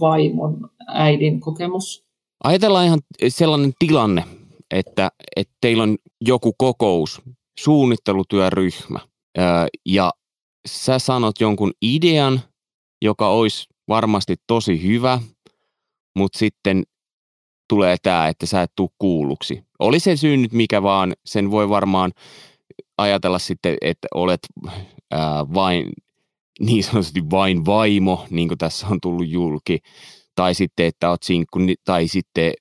vaimon äidin kokemus. Ajatellaan ihan sellainen tilanne, että, että teillä on joku kokous, suunnittelutyöryhmä, ja sä sanot jonkun idean, joka olisi varmasti tosi hyvä, mutta sitten tulee tämä, että sä et tule kuulluksi. Oli se syy nyt mikä vaan, sen voi varmaan ajatella sitten, että olet ää, vain niin sanotusti vain vaimo, niin kuin tässä on tullut julki, tai sitten, että oot sinkku, tai sitten,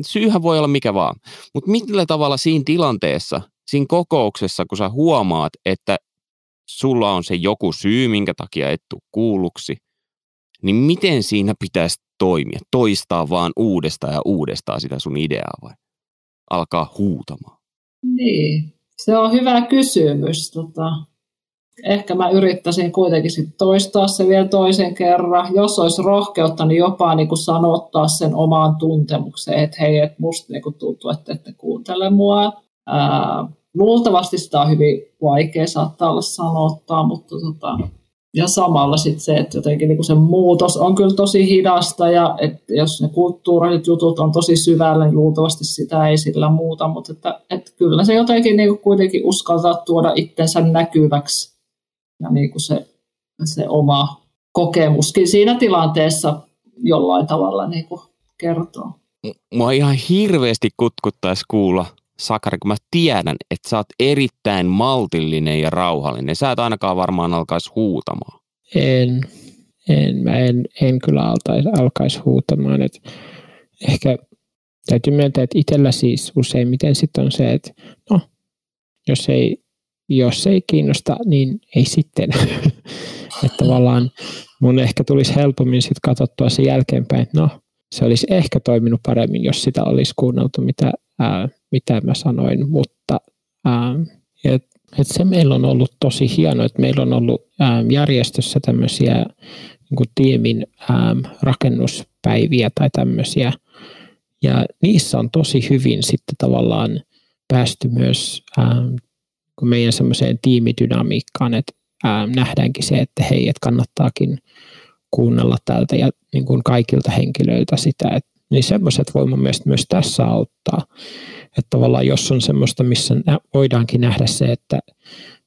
syyhän voi olla mikä vaan. Mutta millä tavalla siinä tilanteessa, siinä kokouksessa, kun sä huomaat, että sulla on se joku syy, minkä takia et tule kuulluksi, niin miten siinä pitäisi toimia? Toistaa vaan uudestaan ja uudestaan sitä sun ideaa vai alkaa huutamaan? Niin, se on hyvä kysymys. Tota, ehkä mä yrittäisin kuitenkin sit toistaa se vielä toisen kerran. Jos olisi rohkeutta, niin jopa niin kuin sanottaa sen omaan tuntemukseen, että hei, että musta niin kuin tuntuu, että ette kuuntele mua. Ää, luultavasti sitä on hyvin vaikea saattaa olla sanottaa, mutta tota, ja samalla sitten se, että jotenkin niin se muutos on kyllä tosi hidasta ja että jos ne kulttuuriset jutut on tosi syvällä, niin luultavasti sitä ei sillä muuta, mutta että, että kyllä se jotenkin niin kuitenkin uskaltaa tuoda itsensä näkyväksi ja niin kuin se, se oma kokemuskin siinä tilanteessa jollain tavalla niin kuin kertoo. Mua ihan hirveästi kutkuttaisi kuulla, Sakari, kun mä tiedän, että sä oot erittäin maltillinen ja rauhallinen. Sä et ainakaan varmaan alkaisi huutamaan. En, en mä en, en kyllä alkaisi, alkaisi huutamaan. Et ehkä täytyy myöntää, että itsellä siis useimmiten sitten on se, että no, jos ei jos ei kiinnosta, niin ei sitten. että tavallaan mun ehkä tulisi helpommin sitten katsottua sen jälkeenpäin, että no, se olisi ehkä toiminut paremmin, jos sitä olisi kuunneltu, mitä, ää, mitä mä sanoin, mutta ää, et, et se meillä on ollut tosi hieno, että meillä on ollut ää, järjestössä tämmöisiä niin kuin tiimin ää, rakennuspäiviä tai tämmöisiä, ja niissä on tosi hyvin sitten tavallaan päästy myös ää, kuin meidän semmoiseen tiimidynamiikkaan, että ää, nähdäänkin se, että hei, että kannattaakin kuunnella täältä ja niin kuin kaikilta henkilöiltä sitä, että niin semmoiset voi mun mielestä myös tässä auttaa. Että tavallaan jos on semmoista, missä voidaankin nähdä se, että,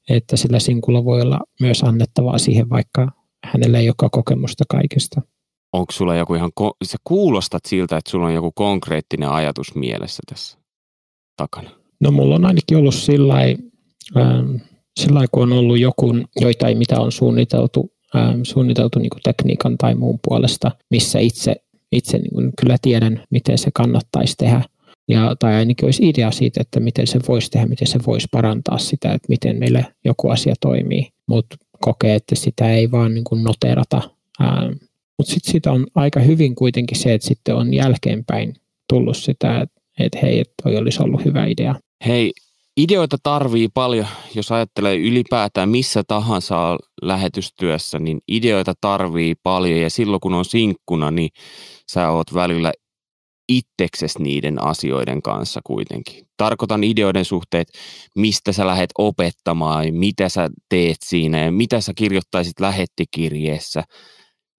että sillä sinkulla voi olla myös annettavaa siihen, vaikka hänellä ei ole kokemusta kaikesta. Onko sulla joku ihan, ko- sä kuulostat siltä, että sulla on joku konkreettinen ajatus mielessä tässä takana? No mulla on ainakin ollut sillä sillä kun on ollut joku, joitain mitä on suunniteltu, ähm, suunniteltu niin kuin tekniikan tai muun puolesta, missä itse, itse niin kuin kyllä tiedän, miten se kannattaisi tehdä. Ja, tai ainakin olisi idea siitä, että miten se voisi tehdä, miten se voisi parantaa sitä, että miten meille joku asia toimii, mutta kokee, että sitä ei vaan niin kuin noterata. Ähm, mutta sitten sitä on aika hyvin kuitenkin se, että sitten on jälkeenpäin tullut sitä, että, että hei, toi olisi ollut hyvä idea. Hei, Ideoita tarvii paljon, jos ajattelee ylipäätään missä tahansa lähetystyössä, niin ideoita tarvii paljon ja silloin kun on sinkkuna, niin sä oot välillä itsekses niiden asioiden kanssa kuitenkin. Tarkoitan ideoiden suhteet, mistä sä lähdet opettamaan, mitä sä teet siinä ja mitä sä kirjoittaisit lähettikirjeessä.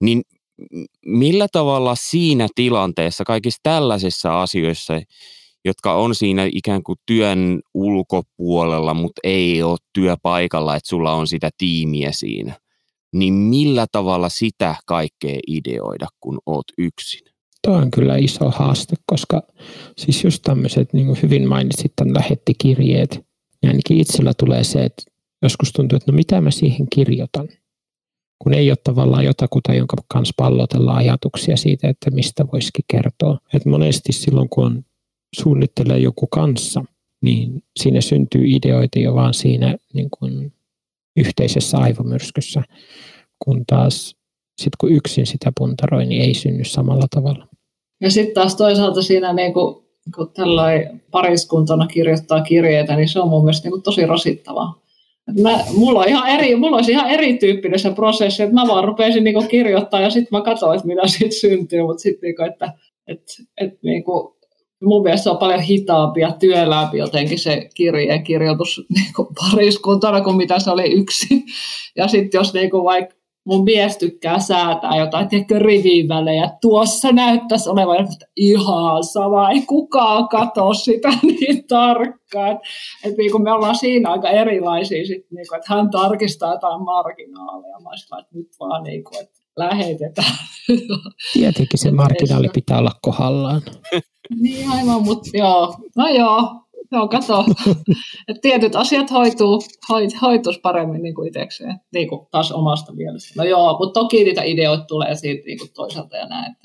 Niin millä tavalla siinä tilanteessa, kaikissa tällaisissa asioissa, jotka on siinä ikään kuin työn ulkopuolella, mutta ei ole työpaikalla, että sulla on sitä tiimiä siinä. Niin millä tavalla sitä kaikkea ideoida, kun oot yksin? Tuo on kyllä iso haaste, koska siis just tämmöiset, niin kuin hyvin mainitsit tämän lähettikirjeet, niin ainakin itsellä tulee se, että joskus tuntuu, että no mitä mä siihen kirjoitan. Kun ei ole tavallaan jotakuta, jonka kanssa pallotellaan ajatuksia siitä, että mistä voisikin kertoa. Et monesti silloin, kun on suunnittelee joku kanssa, niin siinä syntyy ideoita jo vaan siinä niin kuin yhteisessä aivomyrskyssä, kun taas sitten kun yksin sitä puntaroi, niin ei synny samalla tavalla. Ja sitten taas toisaalta siinä niin kuin, kun tällainen pariskuntana kirjoittaa kirjeitä, niin se on mun mielestä niin tosi rasittavaa. Mä, mulla, on ihan eri, mulla olisi ihan erityyppinen se prosessi, että mä vaan rupesin niin kirjoittaa ja sitten mä katsoin, että mitä siitä syntyy, mutta sitten niin että et, et, niin mun mielestä se on paljon hitaampi ja työlämpi jotenkin se kirjeen kirjoitus niin pariskuntana kuin mitä se oli yksin. Ja sitten jos niin kuin vaikka mun mies tykkää säätää jotain, tiedätkö, rivin välejä. Tuossa näyttäisi olevan ihan sama, ei kukaan katso sitä niin tarkkaan. Että niin kuin me ollaan siinä aika erilaisia, sit, niin kuin, että hän tarkistaa jotain marginaaleja. Mä olisin, että nyt vaan niin kuin, että lähetetään. Tietenkin se marginaali pitää olla kohdallaan. Niin aivan, mutta joo. No joo, Joo, kato. Et tietyt asiat hoituu, hoit, hoituisi paremmin niin kuin itsekseen, niin kuin taas omasta mielestä. No joo, mutta toki niitä ideoita tulee siitä niin kuin toisaalta ja näin.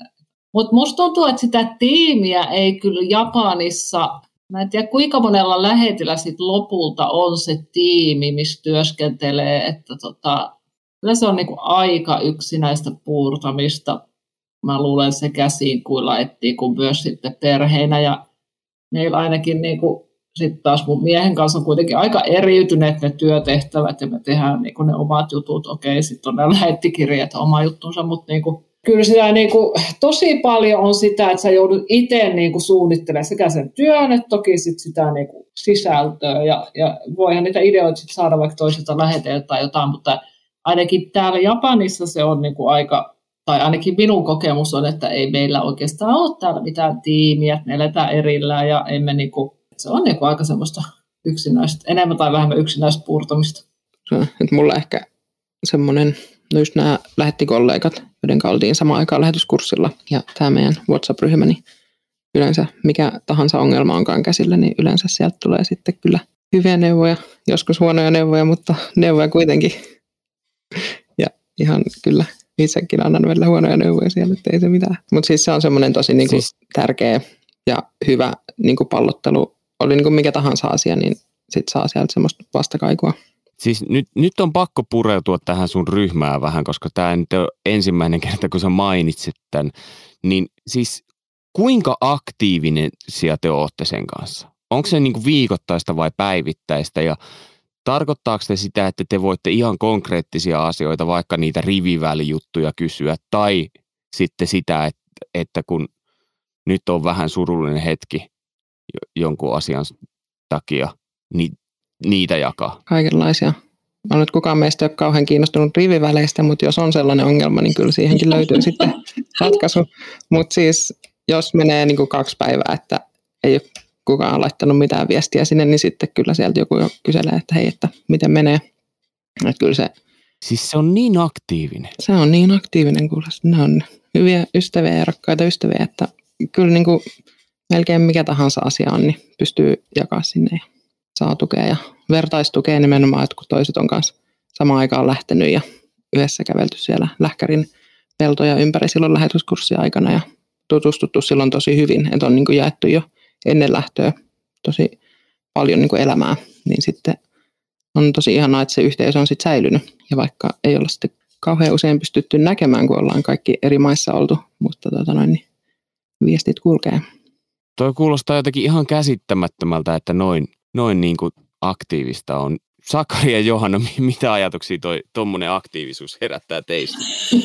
Mutta musta tuntuu, että sitä tiimiä ei kyllä Japanissa, mä en tiedä kuinka monella lähetillä sit lopulta on se tiimi, missä työskentelee, että tota, kyllä se on niin kuin aika yksinäistä puurtamista. Mä luulen sekä siinä kuin laittiin, kuin myös sitten perheinä ja meillä ainakin niin kuin sitten taas mun miehen kanssa on kuitenkin aika eriytyneet ne työtehtävät ja me tehdään niin ne omat jutut. Okei, sitten on ne lähettikirjat oma juttunsa, mutta niin kuin, kyllä sitä niin kuin, tosi paljon on sitä, että sä joudut itse niin kuin, suunnittelemaan sekä sen työn, että toki sit sitä niin kuin, sisältöä. Ja, ja voihan niitä ideoita sit saada vaikka toisilta läheteiltä tai jotain, mutta ainakin täällä Japanissa se on niin kuin, aika tai ainakin minun kokemus on, että ei meillä oikeastaan ole täällä mitään tiimiä, että me eletään erillään ja emme niin kuin, se on niin aika semmoista yksinäistä, enemmän tai vähemmän yksinäistä puurtamista. että mulla ehkä semmoinen, no just nämä lähettikollegat, joiden oltiin samaan aikaan lähetyskurssilla, ja tämä meidän WhatsApp-ryhmä, niin yleensä mikä tahansa ongelma onkaan käsillä, niin yleensä sieltä tulee sitten kyllä hyviä neuvoja, joskus huonoja neuvoja, mutta neuvoja kuitenkin. Ja ihan kyllä itsekin annan välillä huonoja neuvoja siellä, että ei se mitään. Mutta siis se on semmoinen tosi niin kuin, siis... tärkeä ja hyvä niin kuin pallottelu oli niin kuin mikä tahansa asia, niin sitten saa sieltä semmoista vastakaikua. Siis nyt, nyt on pakko pureutua tähän sun ryhmään vähän, koska tämä nyt on ensimmäinen kerta, kun sä mainitsit tämän. Niin siis kuinka aktiivinen te olette sen kanssa? Onko se niin kuin viikoittaista vai päivittäistä ja tarkoittaako se sitä, että te voitte ihan konkreettisia asioita, vaikka niitä rivivälijuttuja kysyä tai sitten sitä, että, että kun nyt on vähän surullinen hetki, jonkun asian takia, niin niitä jakaa? Kaikenlaisia. Mä nyt kukaan meistä ei ole kauhean kiinnostunut riviväleistä, mutta jos on sellainen ongelma, niin kyllä siihenkin löytyy sitten ratkaisu. Mutta siis jos menee niin kuin kaksi päivää, että ei ole kukaan laittanut mitään viestiä sinne, niin sitten kyllä sieltä joku jo kyselee, että hei, että miten menee. Että kyllä se, siis se on niin aktiivinen. Se on niin aktiivinen, kuule. Ne on hyviä ystäviä ja rakkaita ystäviä, että kyllä niin kuin melkein mikä tahansa asia on, niin pystyy jakaa sinne ja saa tukea ja vertaistukea nimenomaan, että kun toiset on kanssa samaan aikaan lähtenyt ja yhdessä kävelty siellä lähkärin peltoja ympäri silloin lähetyskurssin aikana ja tutustuttu silloin tosi hyvin, että on niin kuin jaettu jo ennen lähtöä tosi paljon niin kuin elämää, niin sitten on tosi ihanaa, että se yhteys on sitten säilynyt. Ja vaikka ei olla sitten kauhean usein pystytty näkemään, kun ollaan kaikki eri maissa oltu, mutta tota noin, niin viestit kulkee. Toi kuulostaa jotenkin ihan käsittämättömältä, että noin, noin niin kuin aktiivista on. Sakari ja Johanna, mitä ajatuksia toi tuommoinen aktiivisuus herättää teistä?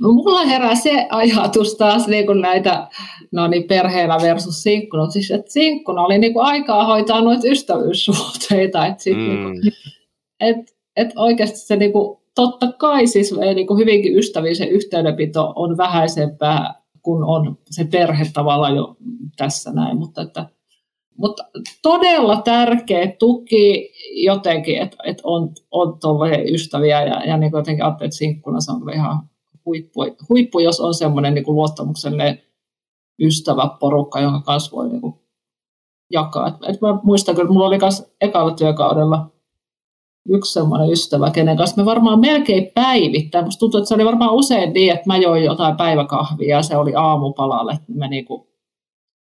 No, mulla herää se ajatus taas niin kuin näitä no niin, perheellä versus sinkkuna. Siis, että sinkkuna oli niin kuin aikaa hoitaa noita ystävyyssuhteita. Että sit, mm. niin kuin, et, et oikeasti se niin kuin, totta kai siis niin kuin hyvinkin ystävien yhteydenpito on vähäisempää kun on se perhe tavallaan jo tässä näin, mutta, että, mutta todella tärkeä tuki jotenkin, että, että on, on ystäviä ja, ja niin kuin jotenkin ajattelin, että sinkkuna se on ihan huippu, huippu jos on semmoinen niin kuin luottamuksellinen ystäväporukka, jonka kanssa voi niin kuin jakaa. Et, et mä muistan, että mulla oli myös ekalla työkaudella yksi semmoinen ystävä, kenen kanssa me varmaan melkein päivittäin. Musta tuntuu, että se oli varmaan usein niin, että mä join jotain päiväkahvia ja se oli aamupalalle. Me niinku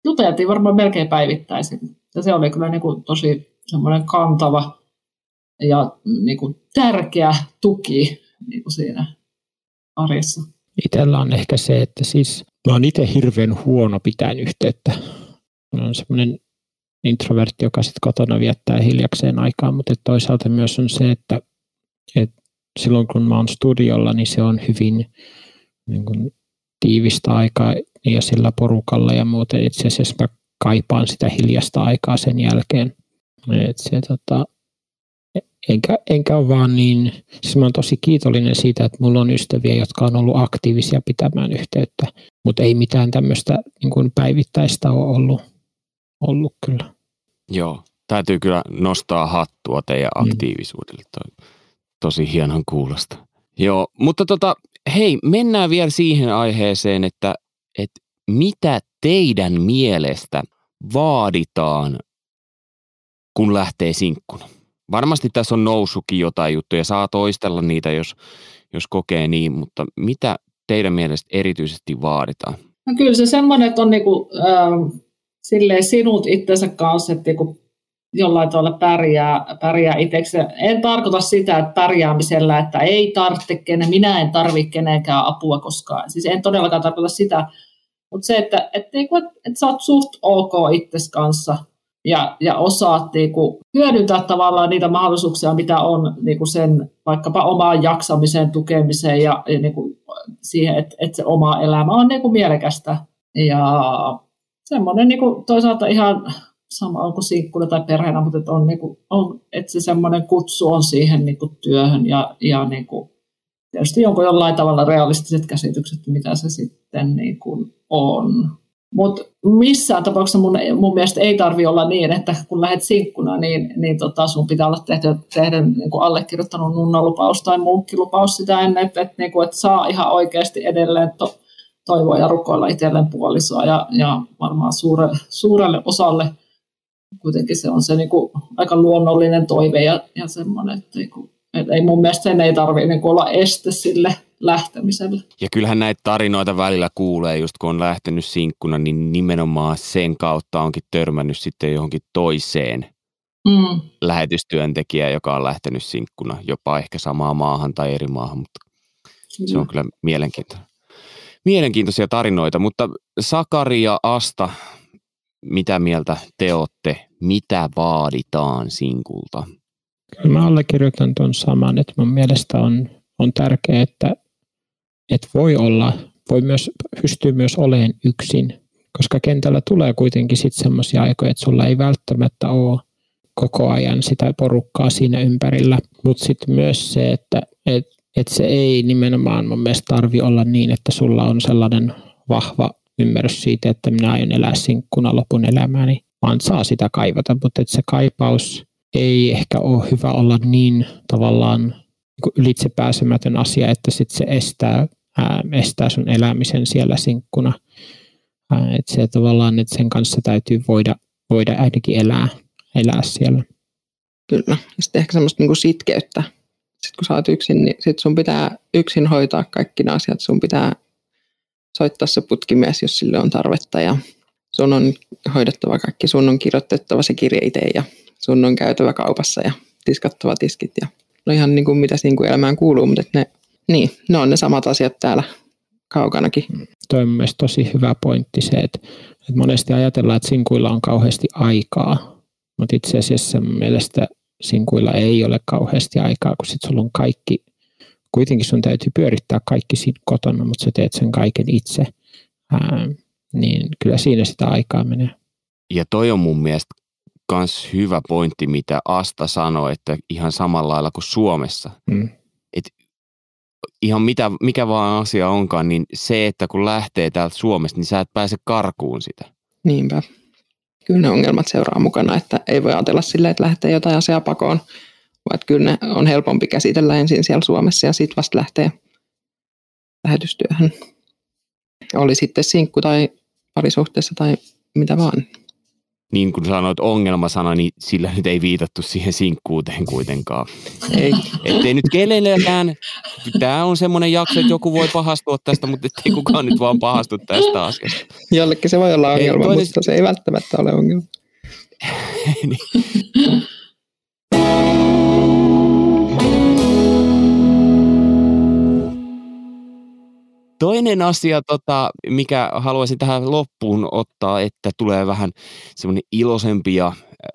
juteltiin varmaan melkein päivittäisin. Ja se oli kyllä niinku tosi semmoinen kantava ja niinku tärkeä tuki niinku siinä. arjessa? Itellä on ehkä se, että siis mä oon itse hirveän huono pitäen yhteyttä. Mä on semmoinen introvertti, joka sitten kotona viettää hiljakseen aikaa, mutta toisaalta myös on se, että, että silloin kun mä oon studiolla, niin se on hyvin niin kuin, tiivistä aikaa ja sillä porukalla ja muuten itse asiassa mä kaipaan sitä hiljasta aikaa sen jälkeen. Et se, tota, enkä, enkä ole vaan niin, siis mä oon tosi kiitollinen siitä, että mulla on ystäviä, jotka on ollut aktiivisia pitämään yhteyttä, mutta ei mitään tämmöistä niin kuin päivittäistä ole ollut, ollut kyllä. Joo, täytyy kyllä nostaa hattua teidän mm. aktiivisuudelle. Toi, tosi hienon kuulosta. Joo, mutta tota, hei, mennään vielä siihen aiheeseen, että, että mitä teidän mielestä vaaditaan, kun lähtee sinkkuna? Varmasti tässä on nousukin jotain juttuja, saa toistella niitä, jos, jos kokee niin, mutta mitä teidän mielestä erityisesti vaaditaan? No kyllä se semmoinen, että on niinku, äh, silleen sinut itsensä kanssa, että niinku jollain tavalla pärjää, pärjää itseksi. En tarkoita sitä, että pärjäämisellä, että ei tarvitse kenen, minä en tarvitse kenenkään apua koskaan. Siis en todellakaan tarkoita sitä, mutta se, että, että, että, että sä oot suht ok itsesi kanssa ja, ja osaat niinku, hyödyntää tavallaan niitä mahdollisuuksia, mitä on niinku sen vaikkapa omaan jaksamiseen, tukemiseen ja, ja niinku siihen, että, että se oma elämä on niinku mielekästä. Ja semmoinen niinku toisaalta ihan sama onko sinkkuna tai perheenä, mutta että, on, niinku, on, että se semmoinen kutsu on siihen niinku työhön ja, ja niinku, tietysti onko jollain tavalla realistiset käsitykset, mitä se sitten niinku on. Mutta missään tapauksessa mun, mun mielestä ei tarvi olla niin, että kun lähdet sinkkuna, niin, niin tota sun pitää olla tehdä, tehdä niin kuin allekirjoittanut nunnalupaus tai munkkilupaus sitä ennen, että, että, niin kuin, että saa ihan oikeasti edelleen to, toivoa ja rukoilla itselleen puolisoa ja, ja varmaan suure, suurelle osalle kuitenkin se on se niin kuin aika luonnollinen toive ja, ja semmoinen, että, niin kuin, että ei mun mielestä sen ei tarvitse niin olla este sille lähtemiselle. Ja kyllähän näitä tarinoita välillä kuulee, just kun on lähtenyt sinkkuna, niin nimenomaan sen kautta onkin törmännyt sitten johonkin toiseen mm. lähetystyöntekijään, joka on lähtenyt sinkkuna, jopa ehkä samaan maahan tai eri maahan, mutta mm. se on kyllä mielenkiintoinen. Mielenkiintoisia tarinoita, mutta Sakari ja Asta, mitä mieltä te olette, mitä vaaditaan sinkulta? Mä allekirjoitan tuon saman, että mun mielestä on, on tärkeää, että, että voi olla, voi myös, pystyy myös olemaan yksin, koska kentällä tulee kuitenkin sitten semmoisia aikoja, että sulla ei välttämättä ole koko ajan sitä porukkaa siinä ympärillä, mutta sitten myös se, että et, et se ei nimenomaan mun mielestä tarvi olla niin, että sulla on sellainen vahva ymmärrys siitä, että minä aion elää sinkkuna lopun elämääni, vaan saa sitä kaivata, mutta että se kaipaus ei ehkä ole hyvä olla niin tavallaan niin ylitsepääsemätön asia, että sit se estää, ää, estää sun elämisen siellä sinkkuna. Ää, että se tavallaan, että sen kanssa täytyy voida, voida ainakin elää, elää siellä. Kyllä. Ja sitten ehkä semmoista niin sitkeyttä. Sitten kun sä oot yksin, niin sit sun pitää yksin hoitaa kaikki nämä asiat. Sun pitää soittaa se putkimies, jos sille on tarvetta. Ja sun on hoidettava kaikki, sun on kirjoitettava se kirje itse ja sun on käytävä kaupassa ja tiskattava tiskit. Ja no ihan niin kuin mitä siinä elämään kuuluu, mutta ne, niin, ne on ne samat asiat täällä kaukanakin. Tuo on mielestäni tosi hyvä pointti se, että, että monesti ajatellaan, että sinkuilla on kauheasti aikaa, mutta itse asiassa mielestä sinkuilla ei ole kauheasti aikaa, kun sitten sulla on kaikki kuitenkin sun täytyy pyörittää kaikki siinä kotona, mutta sä teet sen kaiken itse, ää, niin kyllä siinä sitä aikaa menee. Ja toi on mun mielestä myös hyvä pointti, mitä Asta sanoi, että ihan samalla lailla kuin Suomessa. Mm. Et ihan mitä, mikä vaan asia onkaan, niin se, että kun lähtee täältä Suomesta, niin sä et pääse karkuun sitä. Niinpä. Kyllä ne ongelmat seuraa mukana, että ei voi ajatella silleen, että lähtee jotain asiaa pakoon, vaan kyllä ne on helpompi käsitellä ensin siellä Suomessa ja sitten vasta lähtee lähetystyöhön. Oli sitten sinkku tai parisuhteessa tai mitä vaan. Niin kuin sanoit ongelmasana, niin sillä nyt ei viitattu siihen sinkkuuteen kuitenkaan. Ei. Ettei nyt kenellekään, tämä on semmoinen jakso, että joku voi pahastua tästä, mutta ettei kukaan nyt vaan pahastu tästä asiasta. Jollekin se voi olla ongelma, ei, toinen... mutta se ei välttämättä ole ongelma. niin. Toinen asia, tota, mikä haluaisin tähän loppuun ottaa, että tulee vähän semmoinen iloisempi ja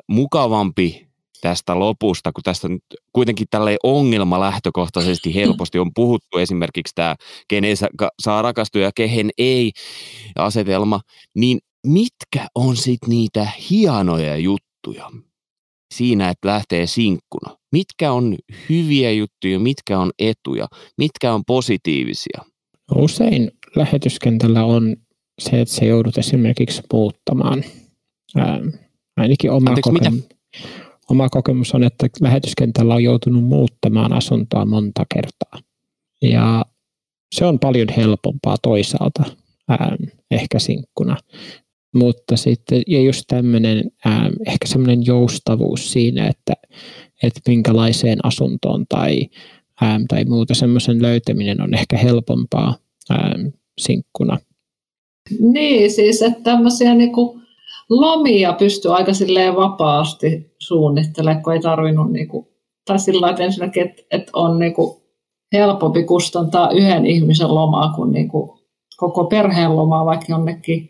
mukavampi tästä lopusta, kun tästä nyt kuitenkin tälle ongelma lähtökohtaisesti helposti on puhuttu, esimerkiksi tämä kenen saa rakastua ja kehen ei asetelma, niin mitkä on sitten niitä hienoja juttuja siinä, että lähtee sinkkuna? Mitkä on hyviä juttuja, mitkä on etuja, mitkä on positiivisia? Usein lähetyskentällä on se, että se joudut esimerkiksi muuttamaan. Ää, ainakin oma, Anteeksi, kokemus, oma kokemus on, että lähetyskentällä on joutunut muuttamaan asuntoa monta kertaa. Ja se on paljon helpompaa toisaalta ää, ehkä sinkkuna. Mutta sitten, ja just tämmöinen, ehkä semmoinen joustavuus siinä, että, että minkälaiseen asuntoon tai, ää, tai muuta semmoisen löytäminen on ehkä helpompaa ää, sinkkuna. Niin, siis että tämmöisiä niinku lomia pystyy aika silleen vapaasti suunnittelemaan, kun ei tarvinnut, niinku, tai sillä että ensinnäkin, että, että on niinku helpompi kustantaa yhden ihmisen lomaa kuin niinku koko perheen lomaa vaikka jonnekin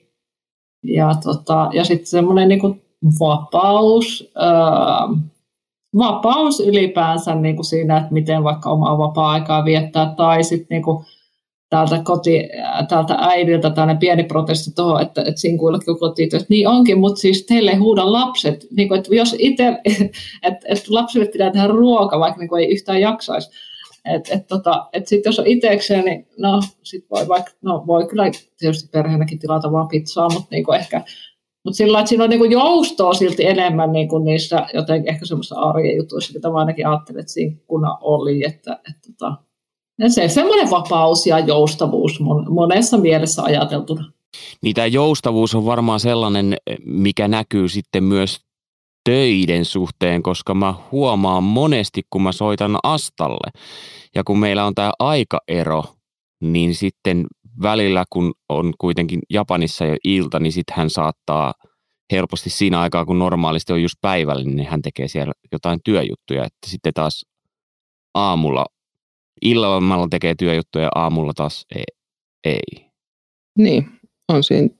ja, tota, ja sitten semmoinen niin vapaus, öö, vapaus ylipäänsä niin kuin siinä, että miten vaikka omaa vapaa-aikaa viettää, tai sitten niin täältä, koti, täältä äidiltä tällainen pieni protesti tuohon, että, että sinkuillakin on kotityöt. Niin onkin, mutta siis teille ei huuda lapset. Niin kuin, että jos itse, että, että lapsille pitää tehdä ruoka, vaikka niin ei yhtään jaksaisi. Et, et tota, et sit jos on itsekseen, niin no, sit voi, vaikka, no, voi kyllä tietysti perheenäkin tilata vaan pizzaa, mutta niinku ehkä mutta sillä että siinä on niinku joustoa silti enemmän niinku niissä jotenkin ehkä semmoista arjen jutuissa, mitä mä ainakin ajattelin, että siinä kuna oli. Että, että, tota, että se semmoinen vapaus ja joustavuus monessa mielessä ajateltuna. Niin tämä joustavuus on varmaan sellainen, mikä näkyy sitten myös töiden suhteen, koska mä huomaan monesti, kun mä soitan Astalle ja kun meillä on tämä aikaero, niin sitten välillä, kun on kuitenkin Japanissa jo ilta, niin sitten hän saattaa helposti siinä aikaa, kun normaalisti on just päivällä, niin hän tekee siellä jotain työjuttuja, että sitten taas aamulla, illalla tekee työjuttuja ja aamulla taas ei. ei. Niin, on siinä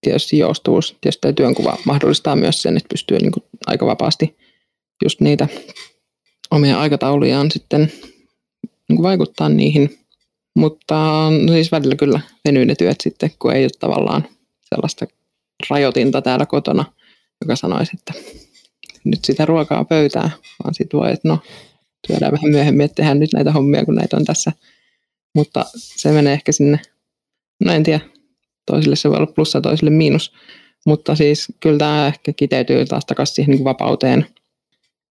tietysti joustavuus. Tietysti työnkuva mahdollistaa myös sen, että pystyy niin kuin aika vapaasti just niitä omia aikataulujaan sitten niin kuin vaikuttaa niihin. Mutta no siis välillä kyllä venyy ne työt sitten, kun ei ole tavallaan sellaista rajoitinta täällä kotona, joka sanoisi, että nyt sitä ruokaa pöytää, vaan sitten voi, että no, työdään vähän myöhemmin, että tehdään nyt näitä hommia, kun näitä on tässä. Mutta se menee ehkä sinne, no en tiedä, toisille se voi olla plussa, toisille miinus. Mutta siis kyllä tämä ehkä kiteytyy taas takaisin siihen niin vapauteen.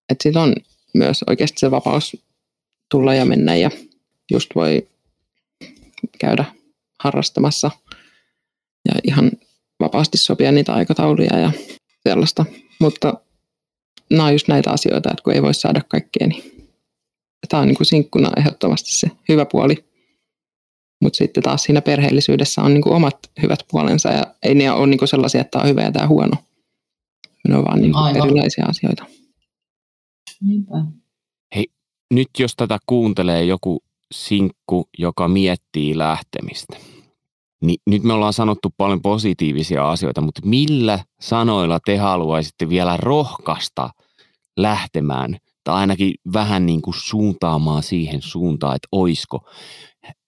Että sitten on myös oikeasti se vapaus tulla ja mennä ja just voi käydä harrastamassa ja ihan vapaasti sopia niitä aikatauluja ja sellaista. Mutta nämä on just näitä asioita, että kun ei voi saada kaikkea, niin tämä on niin kuin sinkkuna ehdottomasti se hyvä puoli. Mutta sitten taas siinä perheellisyydessä on niin kuin omat hyvät puolensa ja ei ne ole niin kuin sellaisia, että tämä on hyvä ja tämä on huono. Ne on vaan niin kuin erilaisia asioita. Niinpä. Hei, nyt jos tätä kuuntelee joku sinkku, joka miettii lähtemistä, niin nyt me ollaan sanottu paljon positiivisia asioita, mutta millä sanoilla te haluaisitte vielä rohkaista lähtemään tai ainakin vähän niin kuin suuntaamaan siihen suuntaan, että oisko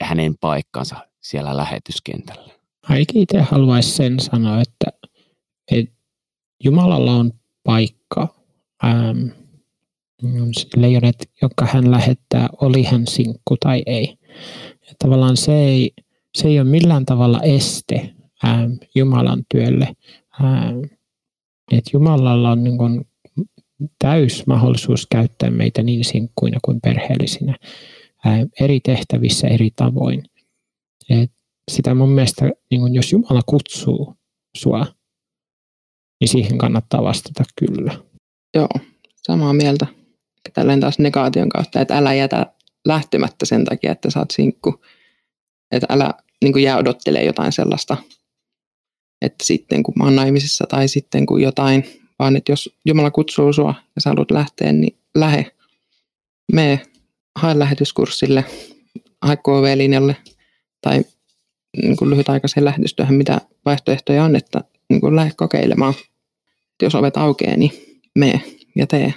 hänen paikkansa siellä lähetyskentällä? Ainakin itse haluaisin sen sanoa, että, että Jumalalla on paikka ähm, leijonet, jotka hän lähettää, oli hän sinkku tai ei. Ja tavallaan se ei, se ei ole millään tavalla este ähm, Jumalan työlle. Ähm, että Jumalalla on niin kuin täys mahdollisuus käyttää meitä niin sinkkuina kuin perheellisinä äh, eri tehtävissä eri tavoin. Et sitä mun mielestä, niin kun jos Jumala kutsuu sua, niin siihen kannattaa vastata kyllä. Joo, samaa mieltä tälleen taas negaation kautta, että älä jätä lähtemättä sen takia, että sä oot sinkku. Että älä niin jää odottelemaan jotain sellaista, että sitten kun mä oon naimisissa tai sitten kun jotain, vaan että jos Jumala kutsuu sua ja sä haluat lähteä, niin lähe. Me hae lähetyskurssille, hae KV-linjalle tai niin kuin lyhytaikaiseen lähetystyöhön, mitä vaihtoehtoja on, että niin kuin lähde kokeilemaan. Että jos ovet aukeaa, niin mene ja tee.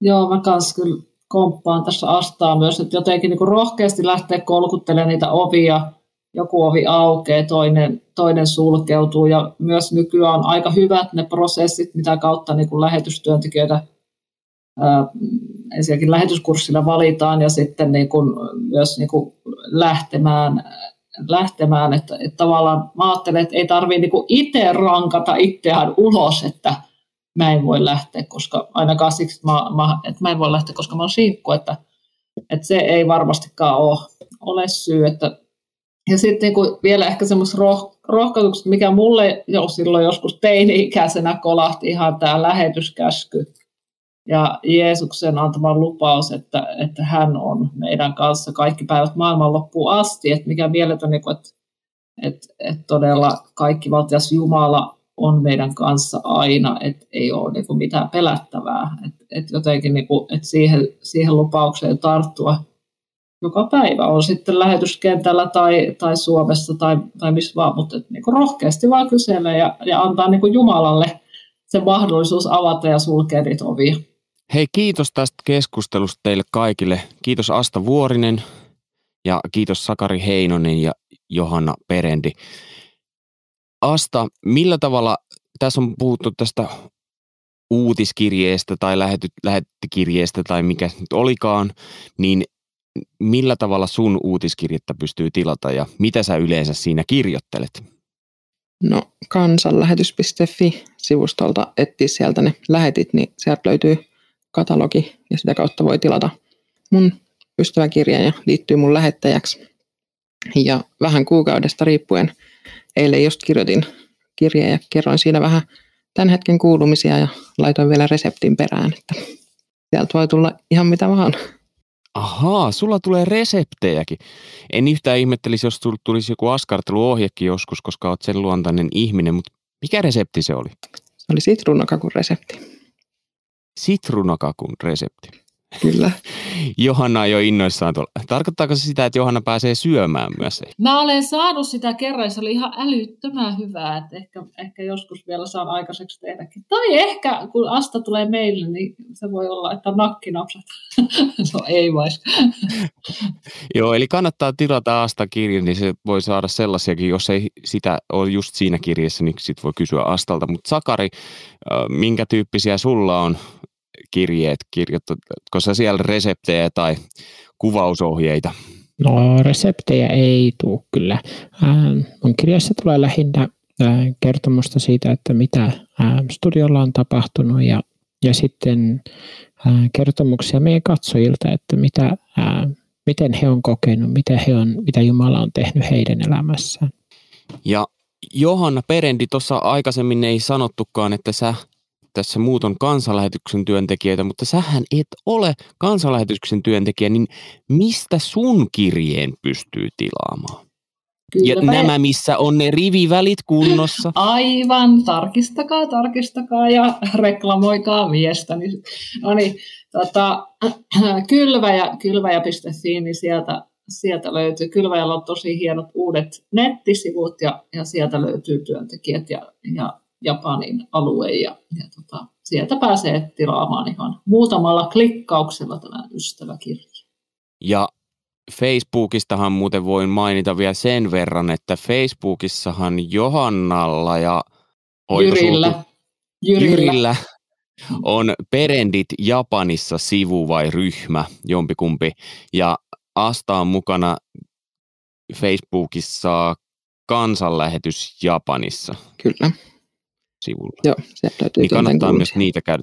Joo, mä kans kyllä komppaan tässä astaa myös, että jotenkin niin kuin rohkeasti lähteä kolkuttelemaan niitä ovia, joku ovi aukeaa, toinen, toinen sulkeutuu ja myös nykyään on aika hyvät ne prosessit, mitä kautta niin kuin lähetystyöntekijöitä ensinnäkin lähetyskurssilla valitaan ja sitten niin kuin myös niin kuin lähtemään, lähtemään että, että tavallaan mä ajattelen, että ei tarvitse niin itse rankata itseään ulos, että mä en voi lähteä, koska ainakaan siksi, että mä, mä, että mä en voi lähteä, koska mä oon sinkku, että, että se ei varmastikaan ole, ole syy, että ja sitten niin vielä ehkä semmoista roh- rohkaisuksesta, mikä mulle jo silloin joskus teini-ikäisenä kolahti ihan tämä lähetyskäsky ja Jeesuksen antama lupaus, että, että hän on meidän kanssa. Kaikki päivät maailman loppuun asti, että mikä mieletön, niin että, että, että todella kaikki valtias Jumala on meidän kanssa aina, että ei ole niin kuin mitään pelättävää, että, että jotenkin niin kuin, että siihen, siihen lupaukseen tarttua – joka päivä, on sitten lähetyskentällä tai, tai Suomessa tai, tai missä vaan, mutta niin kuin rohkeasti vaan kyselee ja, ja antaa niin kuin Jumalalle se mahdollisuus avata ja sulkea niitä ovia. Hei, kiitos tästä keskustelusta teille kaikille. Kiitos Asta Vuorinen ja kiitos Sakari Heinonen ja Johanna Perendi. Asta, millä tavalla, tässä on puhuttu tästä uutiskirjeestä tai lähety, lähettikirjeestä tai mikä nyt olikaan, niin millä tavalla sun uutiskirjettä pystyy tilata ja mitä sä yleensä siinä kirjoittelet? No kansanlähetys.fi-sivustolta etsiä sieltä ne lähetit, niin sieltä löytyy katalogi ja sitä kautta voi tilata mun ystäväkirjan ja liittyy mun lähettäjäksi. Ja vähän kuukaudesta riippuen eilen just kirjoitin kirjeen ja kerroin siinä vähän tämän hetken kuulumisia ja laitoin vielä reseptin perään, että sieltä voi tulla ihan mitä vaan. Ahaa, sulla tulee reseptejäkin. En yhtään ihmettelisi, jos tulisi joku askarteluohjekin joskus, koska olet sen luontainen ihminen, mutta mikä resepti se oli? Se oli sitruunakakun resepti. Sitruunakakun resepti. Kyllä. Johanna on jo innoissaan tuolla. Tarkoittaako se sitä, että Johanna pääsee syömään myös? Mä olen saanut sitä kerran, se oli ihan älyttömän hyvää, että ehkä, ehkä joskus vielä saan aikaiseksi tehdäkin. Tai ehkä, kun Asta tulee meille, niin se voi olla, että nakkinapsat. no ei vais. Joo, eli kannattaa tilata Asta kirja, niin se voi saada sellaisiakin, jos ei sitä ole just siinä kirjassa, niin sit voi kysyä Astalta. Mutta Sakari, minkä tyyppisiä sulla on kirjeet kirjoitatko sä siellä reseptejä tai kuvausohjeita? No reseptejä ei tule kyllä. Ähm, mun kirjassa tulee lähinnä äh, kertomusta siitä, että mitä äh, studiolla on tapahtunut ja, ja sitten äh, kertomuksia meidän katsojilta, että mitä, miten he on kokenut, mitä, he on, mitä Jumala on tehnyt heidän elämässään. Ja Johanna Perendi, tuossa aikaisemmin ei sanottukaan, että sä tässä muut on kansanlähetyksen työntekijöitä, mutta sähän et ole kansanlähetyksen työntekijä, niin mistä sun kirjeen pystyy tilaamaan? Kyllä ja nämä, missä on ne rivivälit kunnossa. Aivan, tarkistakaa, tarkistakaa ja reklamoikaa miestäni. No niin, tota, kylväjä, kylväjä.fi, niin sieltä, sieltä löytyy. Kylväjällä on tosi hienot uudet nettisivut ja, ja sieltä löytyy työntekijät ja, ja Japanin alue ja, ja tota, sieltä pääsee tilaamaan ihan muutamalla klikkauksella tämän ystäväkirjan. Ja Facebookistahan muuten voin mainita vielä sen verran, että Facebookissahan Johannalla ja Jyrillä, Jyrillä. Jyrillä on Perendit Japanissa sivu vai ryhmä, jompikumpi. Ja Asta on mukana Facebookissa kansanlähetys Japanissa. Kyllä sivulla. Joo, sieltä löytyy niin kannattaa myös niitä käydä,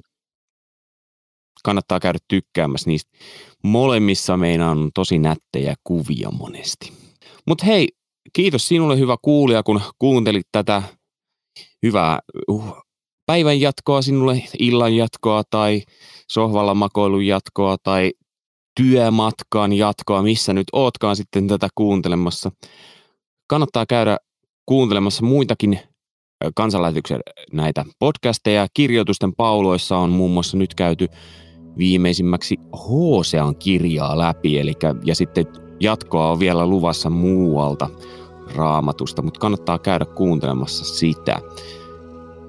kannattaa käydä tykkäämässä niistä. Molemmissa meillä on tosi nättejä kuvia monesti. Mutta hei, kiitos sinulle hyvä kuulija, kun kuuntelit tätä hyvää uh, päivän jatkoa sinulle, illan jatkoa tai sohvalla makoilun jatkoa tai työmatkan jatkoa, missä nyt ootkaan sitten tätä kuuntelemassa. Kannattaa käydä kuuntelemassa muitakin kansanlähetyksen näitä podcasteja. Kirjoitusten pauloissa on muun muassa nyt käyty viimeisimmäksi Hosean kirjaa läpi, eli, ja sitten jatkoa on vielä luvassa muualta raamatusta, mutta kannattaa käydä kuuntelemassa sitä.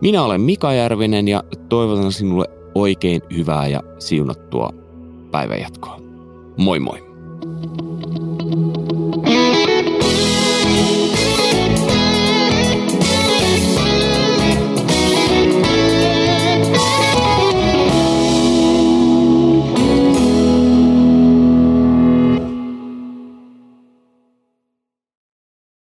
Minä olen Mika Järvinen ja toivotan sinulle oikein hyvää ja siunattua päivänjatkoa. Moi moi!